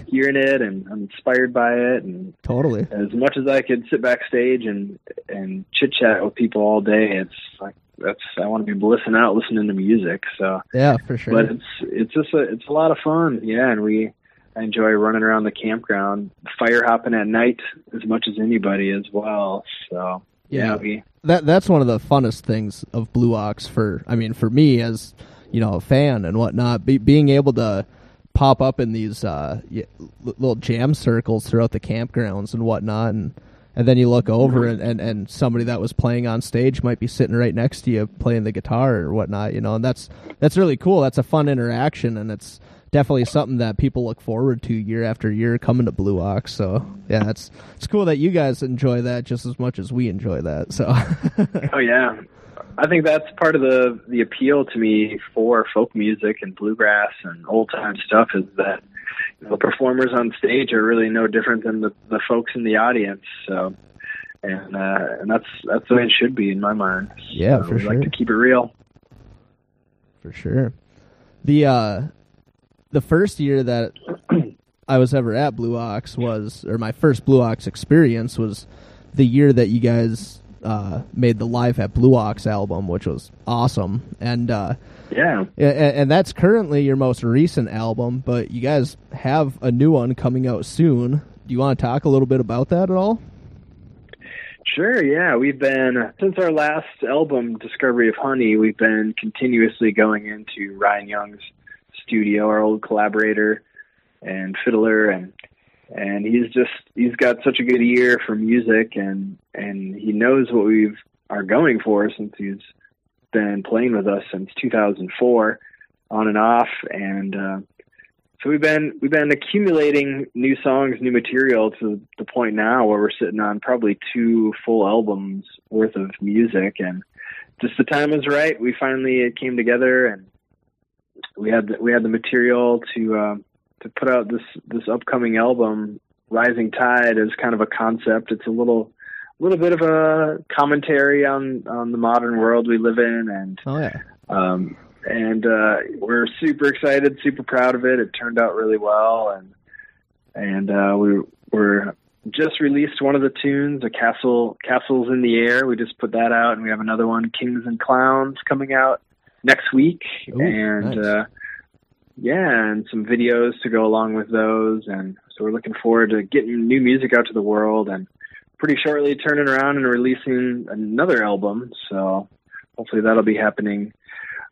(laughs) hearing it, and I'm inspired by it. And totally, as much as I could sit backstage and and chit chat with people all day, it's like that's I want to be listening out, listening to music. So yeah, for sure. But it's it's just a it's a lot of fun. Yeah, and we I enjoy running around the campground, fire hopping at night as much as anybody as well. So yeah, that that's one of the funnest things of Blue Ox for I mean for me as you know a fan and whatnot. Be, being able to pop up in these uh, little jam circles throughout the campgrounds and whatnot, and and then you look over and, and, and somebody that was playing on stage might be sitting right next to you playing the guitar or whatnot, you know, and that's that's really cool. That's a fun interaction, and it's definitely something that people look forward to year after year coming to Blue Ox. So yeah, it's it's cool that you guys enjoy that just as much as we enjoy that. So oh yeah, I think that's part of the the appeal to me for folk music and bluegrass and old time stuff is that the performers on stage are really no different than the the folks in the audience. So. And uh, and that's that's the way it should be in my mind. Yeah, so for sure. Like to keep it real. For sure. The uh, the first year that I was ever at Blue Ox was, or my first Blue Ox experience was the year that you guys uh, made the Live at Blue Ox album, which was awesome. And uh, yeah, and, and, that's currently your most recent album, but you guys have a new one coming out soon. Do you want to talk a little bit about that at all? Sure, yeah. We've been, since our last album, Discovery of Honey, we've been continuously going into Ryan Young's studio, our old collaborator and fiddler, and and he's just he's got such a good ear for music, and and he knows what we've are going for since he's been playing with us since 2004, on and off, and uh, so we've been we've been accumulating new songs, new material to the point now where we're sitting on probably two full albums worth of music, and just the time was right. We finally came together and we had the, we had the material to uh, to put out this this upcoming album. Rising Tide is kind of a concept. It's a little little bit of a commentary on on the modern world we live in, and Oh yeah. um, and uh, we're super excited, super proud of it. It turned out really well, and and uh, we were just released one of the tunes, a castle castles in the air. We just put that out, and we have another one, Kings and Clowns, coming out next week, Ooh, and nice. uh, yeah, and some videos to go along with those, and so we're looking forward to getting new music out to the world, and pretty shortly turning around and releasing another album. So hopefully that'll be happening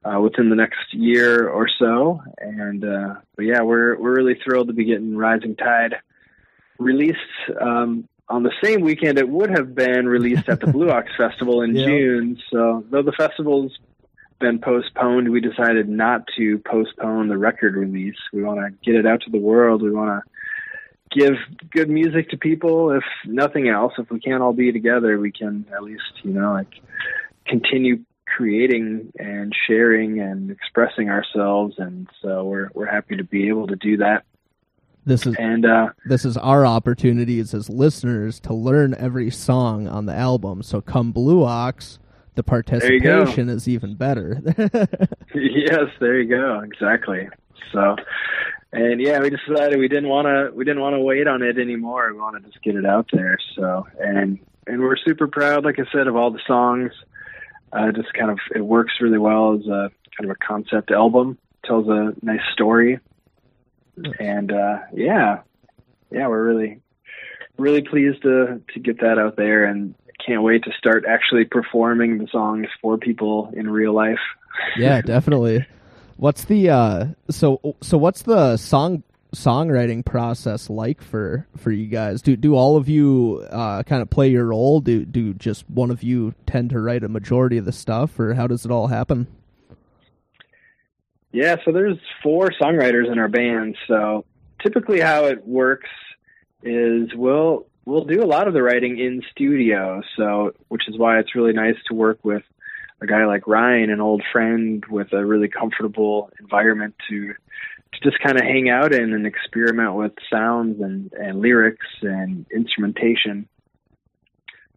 uh, within the next year or so. And uh, but yeah, we're we're really thrilled to be getting Rising Tide released um, on the same weekend it would have been released at the (laughs) Blue Ox Festival in Yeah. June. So though the festival's been postponed, we decided not to postpone the record release. We want to get it out to the world. We want to give good music to people. If nothing else, if we can't all be together, we can at least you know like continue creating and sharing and expressing ourselves. And so we're we're happy to be able to do that. This is And uh, this is our opportunities as listeners to learn every song on the album. So come Blue Ox, the participation is even better. (laughs) yes, there you go. Exactly. So, and yeah, we decided we didn't want to we didn't want to wait on it anymore. We want to just get it out there. So, and and we're super proud, like I said, of all the songs. Uh, just kind of it works really well as a kind of a concept album. Tells a nice story, and uh, yeah, yeah, we're really really pleased to to get that out there, and can't wait to start actually performing the songs for people in real life. yeah, definitely. (laughs) What's the uh so so what's the song songwriting process like for for you guys? Do do all of you uh kind of play your role? Do do just one of you tend to write a majority of the stuff or how does it all happen? Yeah, so there's four songwriters in our band. So typically, how it works is we'll we'll do a lot of the writing in studio. So which is why it's really nice to work with a guy like Ryan, an old friend with a really comfortable environment to to just kind of hang out in and experiment with sounds and and lyrics and instrumentation.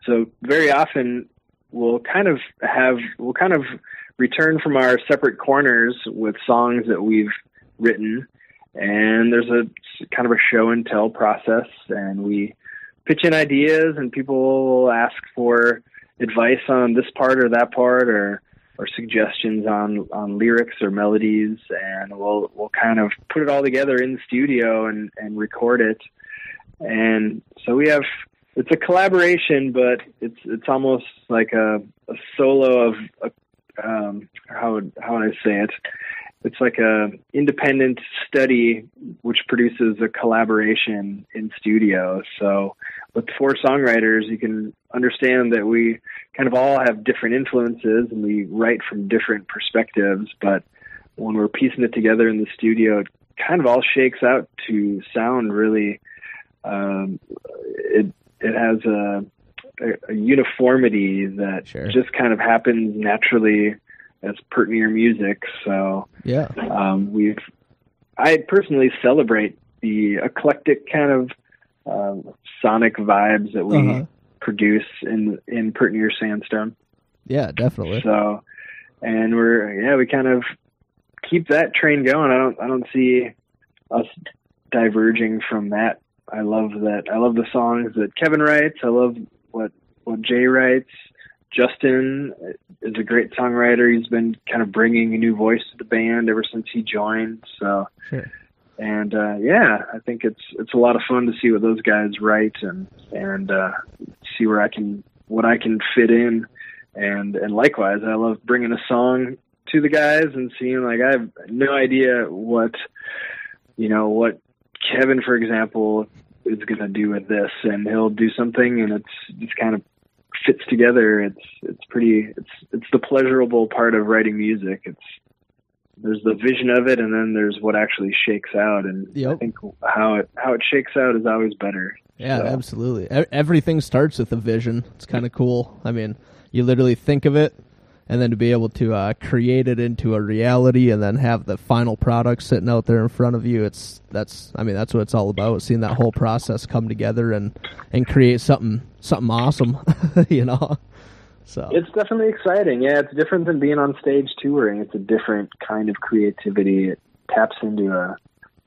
So very often we'll kind of have we'll kind of return from our separate corners with songs that we've written and there's a kind of a show and tell process and we pitch in ideas and people ask for advice on this part or that part or or suggestions on on lyrics or melodies and we'll we'll kind of put it all together in studio and and record it. And so we have it's a collaboration but it's it's almost like a, a solo of a, um how would how would I say it? It's like a independent study which produces a collaboration in studio. So with four songwriters you can understand that we kind of all have different influences and we write from different perspectives but when we're piecing it together in the studio it kind of all shakes out to sound really um, it it has a, a, a uniformity that Sure. just kind of happens naturally as Pert Near music so Yeah. um, we've I personally celebrate the eclectic kind of um, sonic vibes that we Uh-huh. produce in in Pert Near Sandstone. Yeah, definitely. So, and we're yeah, we kind of keep that train going. I don't I don't see us diverging from that. I love that. I love the songs that Kevin writes. I love what what Jay writes. Justin is a great songwriter. He's been kind of bringing a new voice to the band ever since he joined. So, Sure. And uh, yeah, I think it's it's a lot of fun to see what those guys write and and uh, see where I can what I can fit in. And and likewise, I love bringing a song to the guys and seeing like I have no idea what you know what Kevin, for example, is going to do with this, and he'll do something, and it's just kind of fits together. It's it's pretty. It's it's the pleasurable part of writing music. It's there's the vision of it, and then there's what actually shakes out. And I think how it how it shakes out is always better. Yeah, So- absolutely. E- Everything starts with a vision. It's kind of cool. I mean, you literally think of it, and then to be able to uh, create it into a reality and then have the final product sitting out there in front of you it's that's i mean that's what it's all about seeing that whole process come together and and create something something awesome (laughs) you know so It's definitely exciting. Yeah, it's different than being on stage touring. It's a different kind of creativity. It taps into a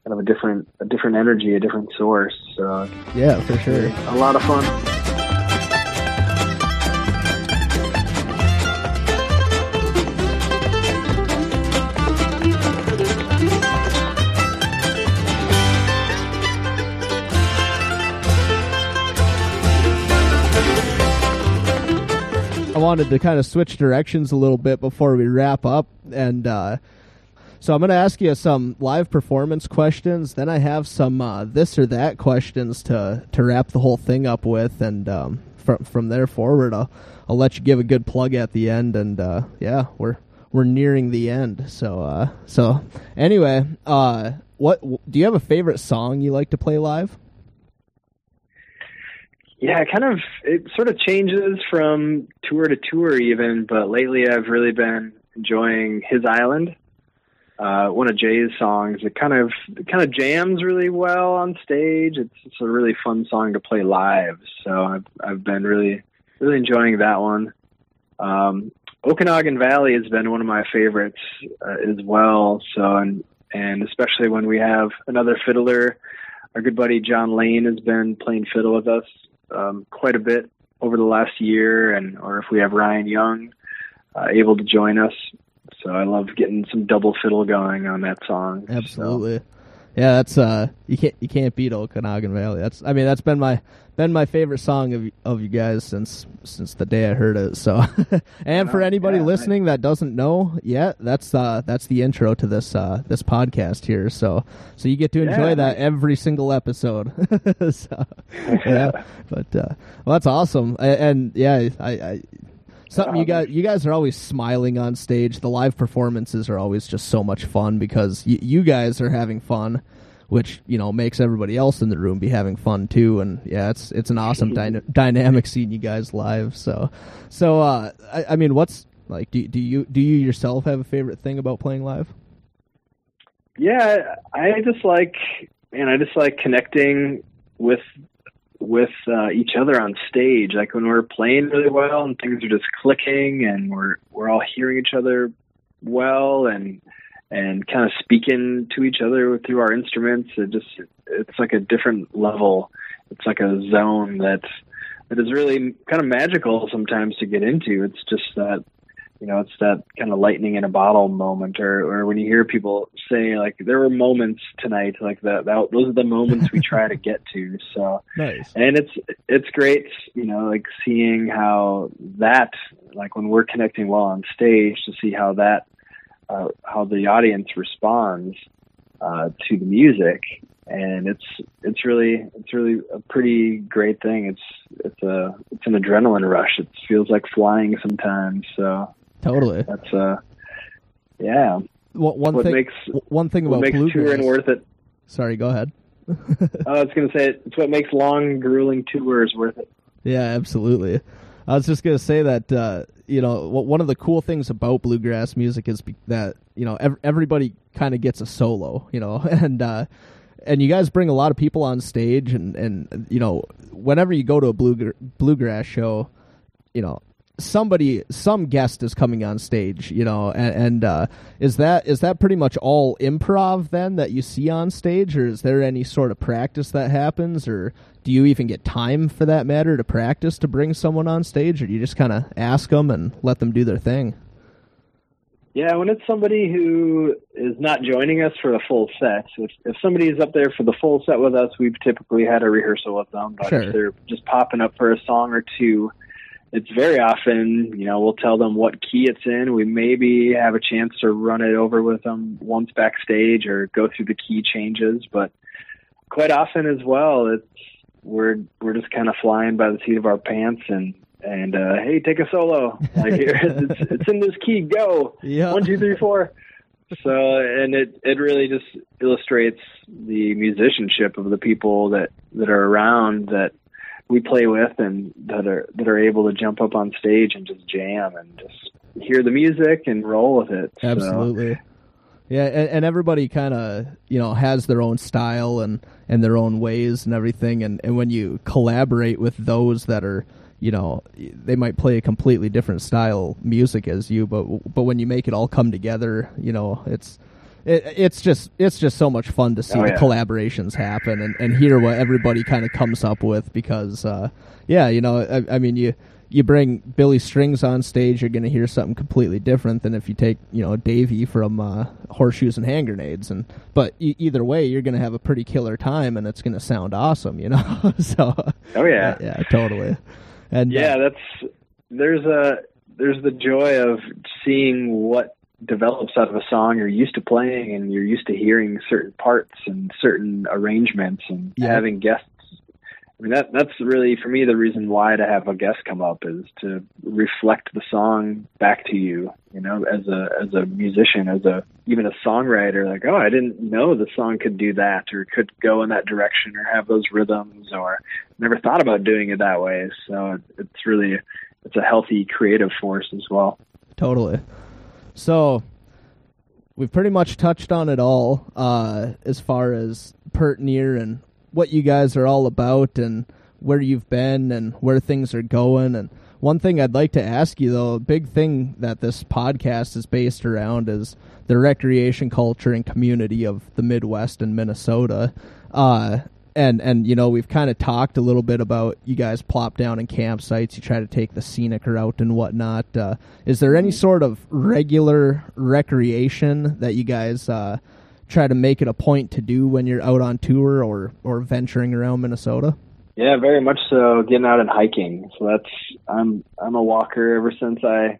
kind of a different a different energy, a different source. So yeah for sure a lot of fun. I wanted to kind of switch directions a little bit before we wrap up, and uh, so I'm going to ask you some live performance questions. Then I have some uh, this or that questions to to wrap the whole thing up with, and um, from from there forward, I'll I'll let you give a good plug at the end, and uh, yeah, we're we're nearing the end. So uh, so anyway, uh, what do you have a favorite song you like to play live? Yeah, kind of it sort of changes from tour to tour even, but lately I've really been enjoying His Island. Uh, one of Jay's songs. It kind of it kind of jams really well on stage. It's it's a really fun song to play live. So I've I've been really really enjoying that one. Um, Okanagan Valley has been one of my favorites uh, as well. So and and especially when we have another fiddler, our good buddy John Lane has been playing fiddle with us um, quite a bit over the last year, and or if we have Ryan Young uh, able to join us. So I love getting some double fiddle going on that song. So, Absolutely. Yeah, that's uh you can't you can't beat Okanagan Valley. That's I mean that's been my been my favorite song of of you guys since since the day I heard it. So (laughs) and for anybody yeah, listening that doesn't know yet, that's uh that's the intro to this uh this podcast here. So so you get to enjoy Yeah, that every single episode. (laughs) so, (laughs) yeah. But uh well that's awesome. A- And, yeah, I, I something you Um, guys you guys are always smiling on stage. The live performances are always just so much fun because y- you guys are having fun which you know makes everybody else in the room be having fun too. And yeah it's it's an awesome dyna- (laughs) dynamic seeing you guys live. So so uh I, I mean what's like do, do you do you yourself have a favorite thing about playing live? Yeah, I just like and I just like connecting with with uh, each other on stage. Like when we're playing really well and things are just clicking and we're we're all hearing each other well and and kind of speaking to each other through our instruments. It just it's like a different level. It's like a zone that that is really kind of magical sometimes to get into. It's just that you know, it's that kind of lightning in a bottle moment, or or when you hear people say like there were moments tonight like that. that those are the moments we try to get to. So (laughs) nice and it's it's great, you know, like seeing how that like when we're connecting well on stage to see how that uh, how the audience responds uh, to the music, and it's it's really it's really a pretty great thing. It's it's a it's an adrenaline rush. It feels like flying sometimes. So totally that's uh yeah. one, one what thing makes one thing what about makes bluegrass touring worth it. sorry go ahead (laughs) I was going to say it's what makes long, grueling tours worth it. Yeah, absolutely. I was just gonna say that uh, you know one of the cool things about bluegrass music is that you know ev- everybody kind of gets a solo, you know, (laughs) and uh, and you guys bring a lot of people on stage, and and you know whenever you go to a blue bluegrass show, you know somebody some guest is coming on stage you know and, and uh, is that is that pretty much all improv then that you see on stage or is there any sort of practice that happens or do you even get time for that matter to practice to bring someone on stage or do you just kind of ask them and let them do their thing Yeah, when it's somebody who is not joining us for the full set, if if somebody is up there for the full set with us, we've typically had a rehearsal with them. But Sure. if they're just popping up for a song or two, it's very often, you know, we'll tell them what key it's in. We maybe have a chance to run it over with them once backstage or go through the key changes, but quite often as well, it's we're we're just kind of flying by the seat of our pants and and uh, hey, take a solo. (laughs) Like here, it's, it's in this key. Go yeah one, two, three, four. So, and it it really just illustrates the musicianship of the people that that are around that we play with and that are that are able to jump up on stage and just jam and just hear the music and roll with it. So, Absolutely. Yeah, and, and everybody kind of you know has their own style and and their own ways and everything, and and when you collaborate with those that are you know they might play a completely different style music as you, but but when you make it all come together, you know it's. It, it's just it's just so much fun to see Oh, the yeah. collaborations happen and, and hear what everybody kind of comes up with because uh, yeah you know I, I mean you you bring Billy Strings on stage, you're going to hear something completely different than if you take, you know, Davey from uh, Horseshoes and Hand Grenades. And but e- either way, you're going to have a pretty killer time, and it's going to sound awesome, you know. (laughs) so, Oh yeah. yeah, totally. And uh, yeah that's there's a there's the joy of seeing what develops out of a song you're used to playing and you're used to hearing certain parts and certain arrangements and Yeah. having guests I mean that that's really for me the reason why to have a guest come up is to reflect the song back to you, you know, as a as a musician, as a even a songwriter, like, oh, I didn't know the song could do that or could go in that direction or have those rhythms or never thought about doing it that way. So it's really it's a healthy creative force as well. Totally. So we've pretty much touched on it all uh, as far as Pert Near and what you guys are all about and where you've been and where things are going. And one thing I'd like to ask you, though, a big thing that this podcast is based around is the recreation culture and community of the Midwest and Minnesota. Uh, and and you know we've kind of talked a little bit about you guys plop down in campsites you try to take the scenic route and whatnot uh, is there any sort of regular recreation that you guys uh, try to make it a point to do when you're out on tour or or venturing around minnesota Yeah, very much so. Getting out and hiking. So that's I'm I'm a walker ever since I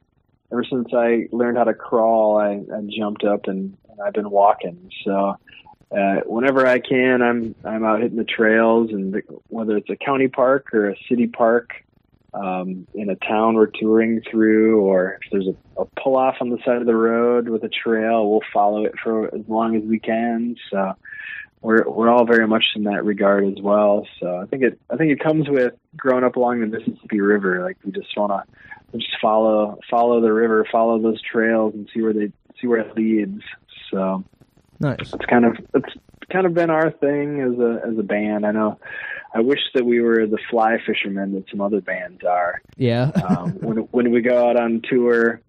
ever since I learned how to crawl. I, I jumped up and, and I've been walking. So uh, whenever I can, I'm I'm out hitting the trails, and the, whether it's a county park or a city park um, in a town we're touring through, or if there's a, a pull off on the side of the road with a trail, we'll follow it for as long as we can. So we're we're all very much in that regard as well. So I think it I think it comes with growing up along the Mississippi River. Like we just want to just follow follow the river, follow those trails, and see where they see where it leads. So nice it's kind of it's kind of been our thing as a as a band. I know. I wish that we were the fly fishermen that some other bands are. yeah (laughs) Um, when when we go out on tour,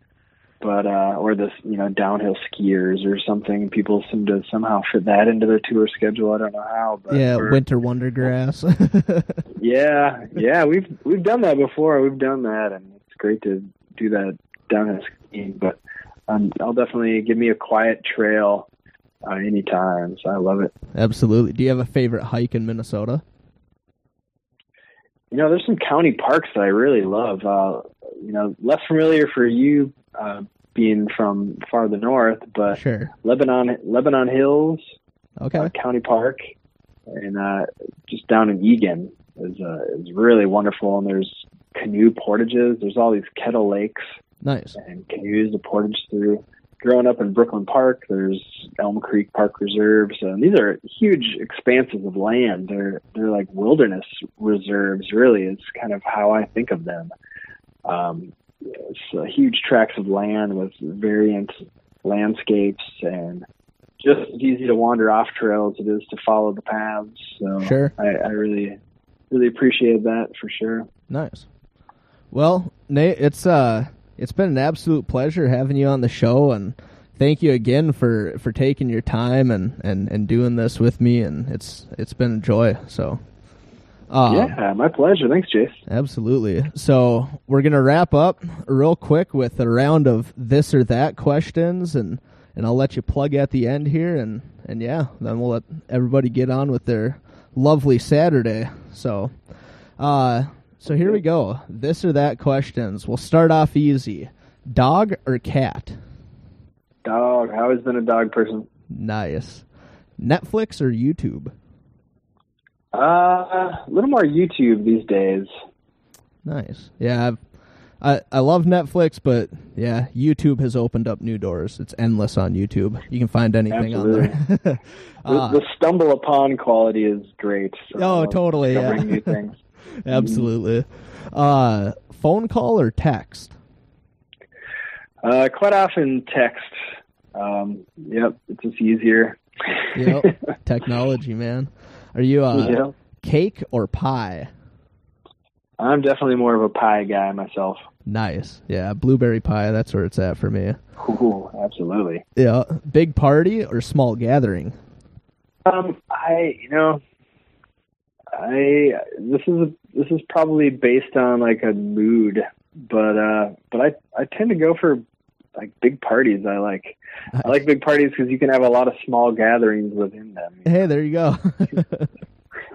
but uh, or this you know downhill skiers or something. People seem to somehow fit that into their tour schedule. I don't know how, but yeah winter wondergrass (laughs) yeah, yeah. We've we've done that before. We've done that, and it's great to do that downhill skiing. But um, I'll definitely give me a quiet trail uh, anytime. So I love it. absolutely do you have a favorite hike in minnesota You know, there's some county parks that I really love. Uh, you know, less familiar for you uh, being from farther north, but sure Lebanon Lebanon Hills okay uh, County Park, and uh, just down in Eagan is uh, is really wonderful. And there's canoe portages. There's all these kettle lakes nice and canoes to portage through. Growing up in Brooklyn Park, there's Elm Creek Park Reserves, and these are huge expanses of land. They're they're like wilderness reserves. Really, is kind of how I think of them. Um, it's uh, huge tracts of land with variant landscapes, and just as easy to wander off trail as it is to follow the paths. So Sure. I, I really really appreciate that for sure. Nice. Well, Nate, it's uh it's been an absolute pleasure having you on the show and thank you again for for taking your time and and and doing this with me and it's it's been a joy. So um, yeah, my pleasure. Thanks, Jace. Absolutely. So we're gonna wrap up real quick with a round of this or that questions, and and I'll let you plug at the end here, and and yeah, then we'll let everybody get on with their lovely Saturday. So, uh, so here we go. This or that questions. We'll start off easy. Dog or cat? Dog. I've always been a dog person. Nice. Netflix or YouTube? Uh, a little more YouTube these days. Nice. Yeah, I've, I I love Netflix, but yeah, YouTube has opened up new doors. It's endless on YouTube. You can find anything on there. (laughs) The, Uh, the stumble upon quality is great. So Oh, totally, yeah. New (laughs) things. (laughs) Absolutely. Uh, phone call or text? Uh, quite often text. Um, yep, it's just easier. Yep. (laughs) Technology, man. Are you uh, yeah. cake or pie? I'm definitely more of a pie guy myself. Nice. Yeah, blueberry pie. That's where it's at for me. Ooh, absolutely. Yeah. Big party or small gathering? Um, I, you know, I this is this is probably based on like a mood, but uh, but I I tend to go for like big parties. I like I like big parties because you can have a lot of small gatherings within them. Hey, there you go. (laughs)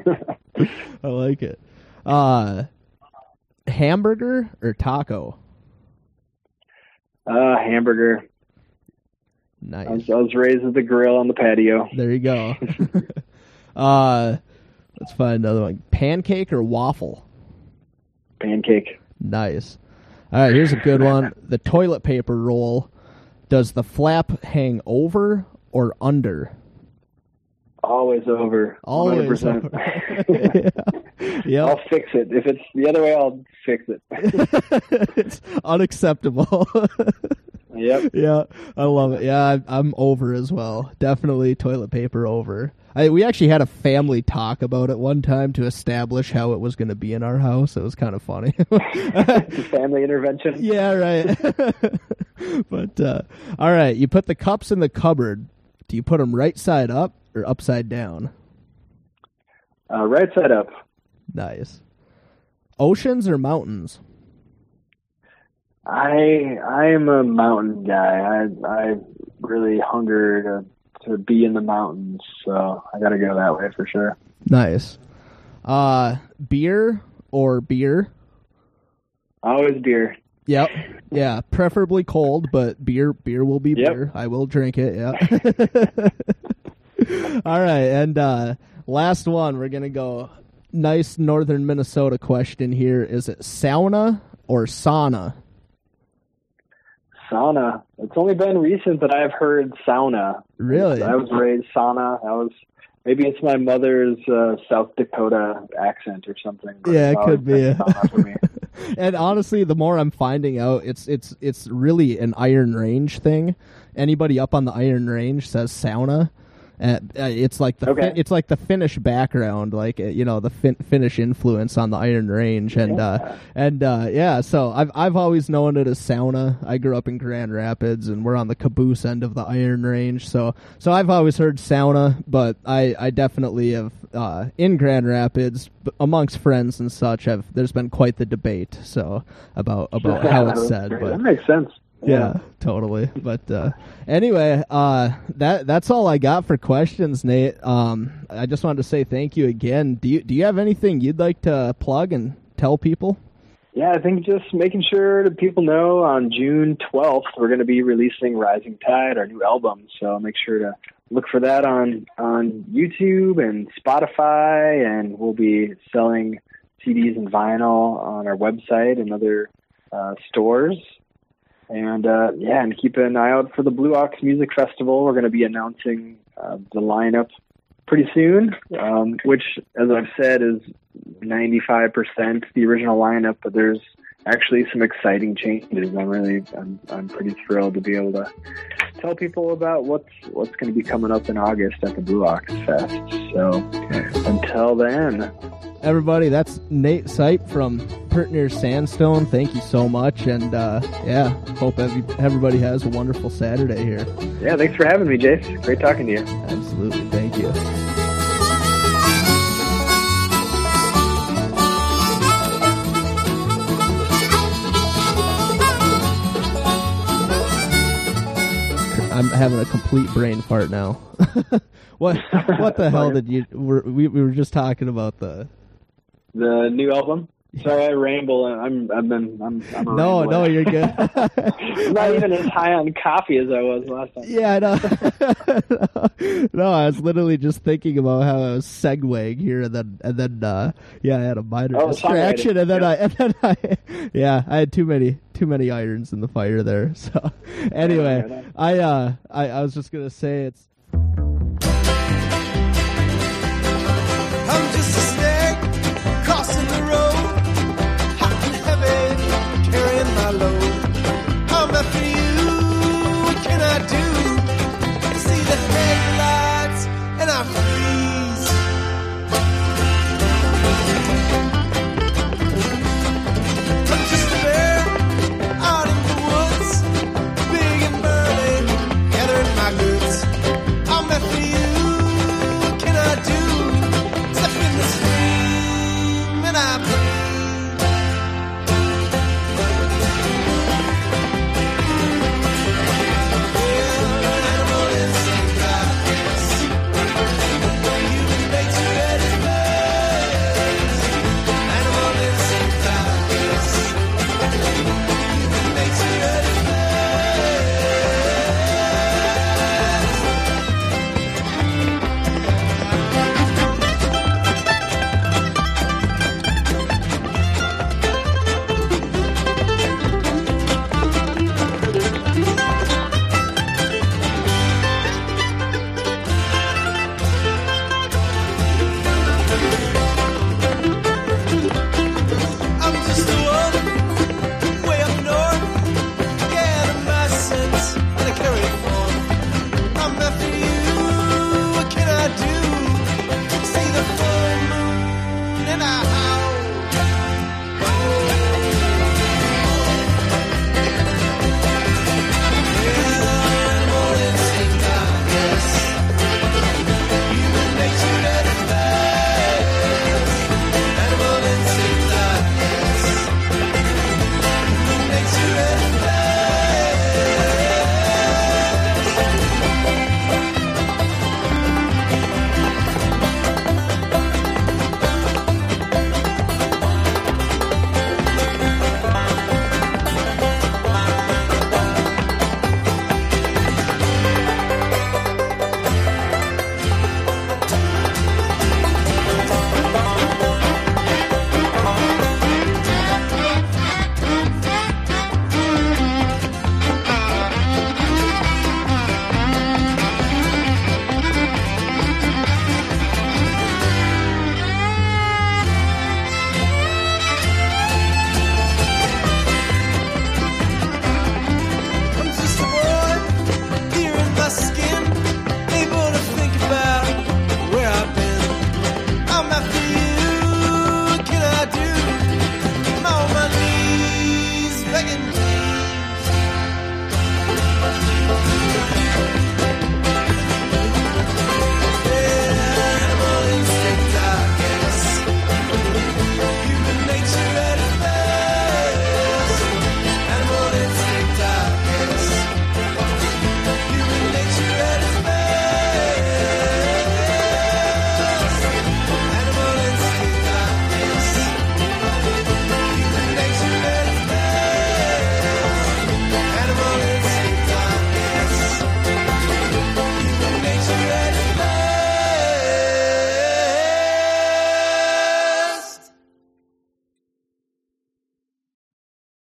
(laughs) I like it. Uh, hamburger or taco? Uh, hamburger. Nice. I was, I was raised at the grill on the patio. There you go. (laughs) uh, let's find another one. Pancake or waffle? Pancake. Nice. All right, here's a good one. (laughs) The toilet paper roll. Does the flap hang over or under? Always over. Always 100%. over. (laughs) yeah. I'll fix it. If it's the other way, I'll fix it. (laughs) it's unacceptable. yep. yeah, I love it. Yeah, I, I'm over as well. Definitely toilet paper over. I, we actually had a family talk about it one time to establish how it was going to be in our house. It was kind of funny. (laughs) (laughs) Family intervention. yeah, right. (laughs) but uh, all right, you put the cups in the cupboard. Do you put them right side up or upside down? Uh, right side up. Nice. Oceans or mountains? I I am a mountain guy. I I really hunger to to be in the mountains, so I got to go that way for sure. Nice. Uh, beer or beer? Always beer. Yep. Yeah, preferably cold, but beer beer will be Yep. beer. I will drink it. Yeah. (laughs) All right, and uh last one, we're going to go nice northern Minnesota question here. Is it sauna or sauna? Sauna. It's only been recent that I've heard sauna. Really? I was raised sauna. I was maybe it's my mother's uh, South Dakota accent or something. Yeah, it could be. sauna for me. (laughs) and honestly, the more I'm finding out, it's it's it's really an Iron Range thing. Anybody up on the Iron Range says sauna. Uh, uh, it's like the Okay. fin- it's like the Finnish background, like uh, you know the fin- Finnish influence on the Iron Range, and uh, Yeah. and uh, yeah. So I've I've always known it as sauna. I grew up in Grand Rapids, and we're on the caboose end of the Iron Range. So so I've always heard sauna, but I I definitely have uh, in Grand Rapids amongst friends and such. Have there's been quite the debate so about about how it's said, great. but that makes sense. Yeah, (laughs) totally. But uh, anyway, uh, that that's all I got for questions, Nate. Um, I just wanted to say thank you again. Do you do you have anything you'd like to plug and tell people? Yeah, I think just making sure that people know on June 12th we're going to be releasing Rising Tide, our new album. So make sure to look for that on on YouTube and Spotify, and we'll be selling CDs and vinyl on our website and other uh, stores. And uh, yeah, and keep an eye out for the Blue Ox Music Festival. We're going to be announcing uh, the lineup pretty soon, um, which, as I've said, is 95% the original lineup, but there's actually some exciting changes. I'm really, I'm, I'm pretty thrilled to be able to tell people about what's what's going to be coming up in August at the Blue Ox Fest. So until then, Everybody, that's Nate Sipe from Pert Near Sandstone. Thank you so much, and uh, yeah, hope every, everybody has a wonderful Saturday here. yeah, thanks for having me, Jace. Great talking to you. Absolutely, thank you. I'm having a complete brain fart now. (laughs) what what the (laughs) hell did you? We're, we we were just talking about the. The new album. Sorry, I ramble. I'm, I've been, I'm, I'm No, no, you're good. I'm (laughs) (laughs) not even as high on coffee as I was last time. Yeah, I know. (laughs) no, I was literally just thinking about how I was segueing here, and then and then uh, yeah, I had a minor Oh, distraction, and then Yeah. I and then I yeah, I had too many too many irons in the fire there. So anyway, on. I uh I, I was just gonna say it's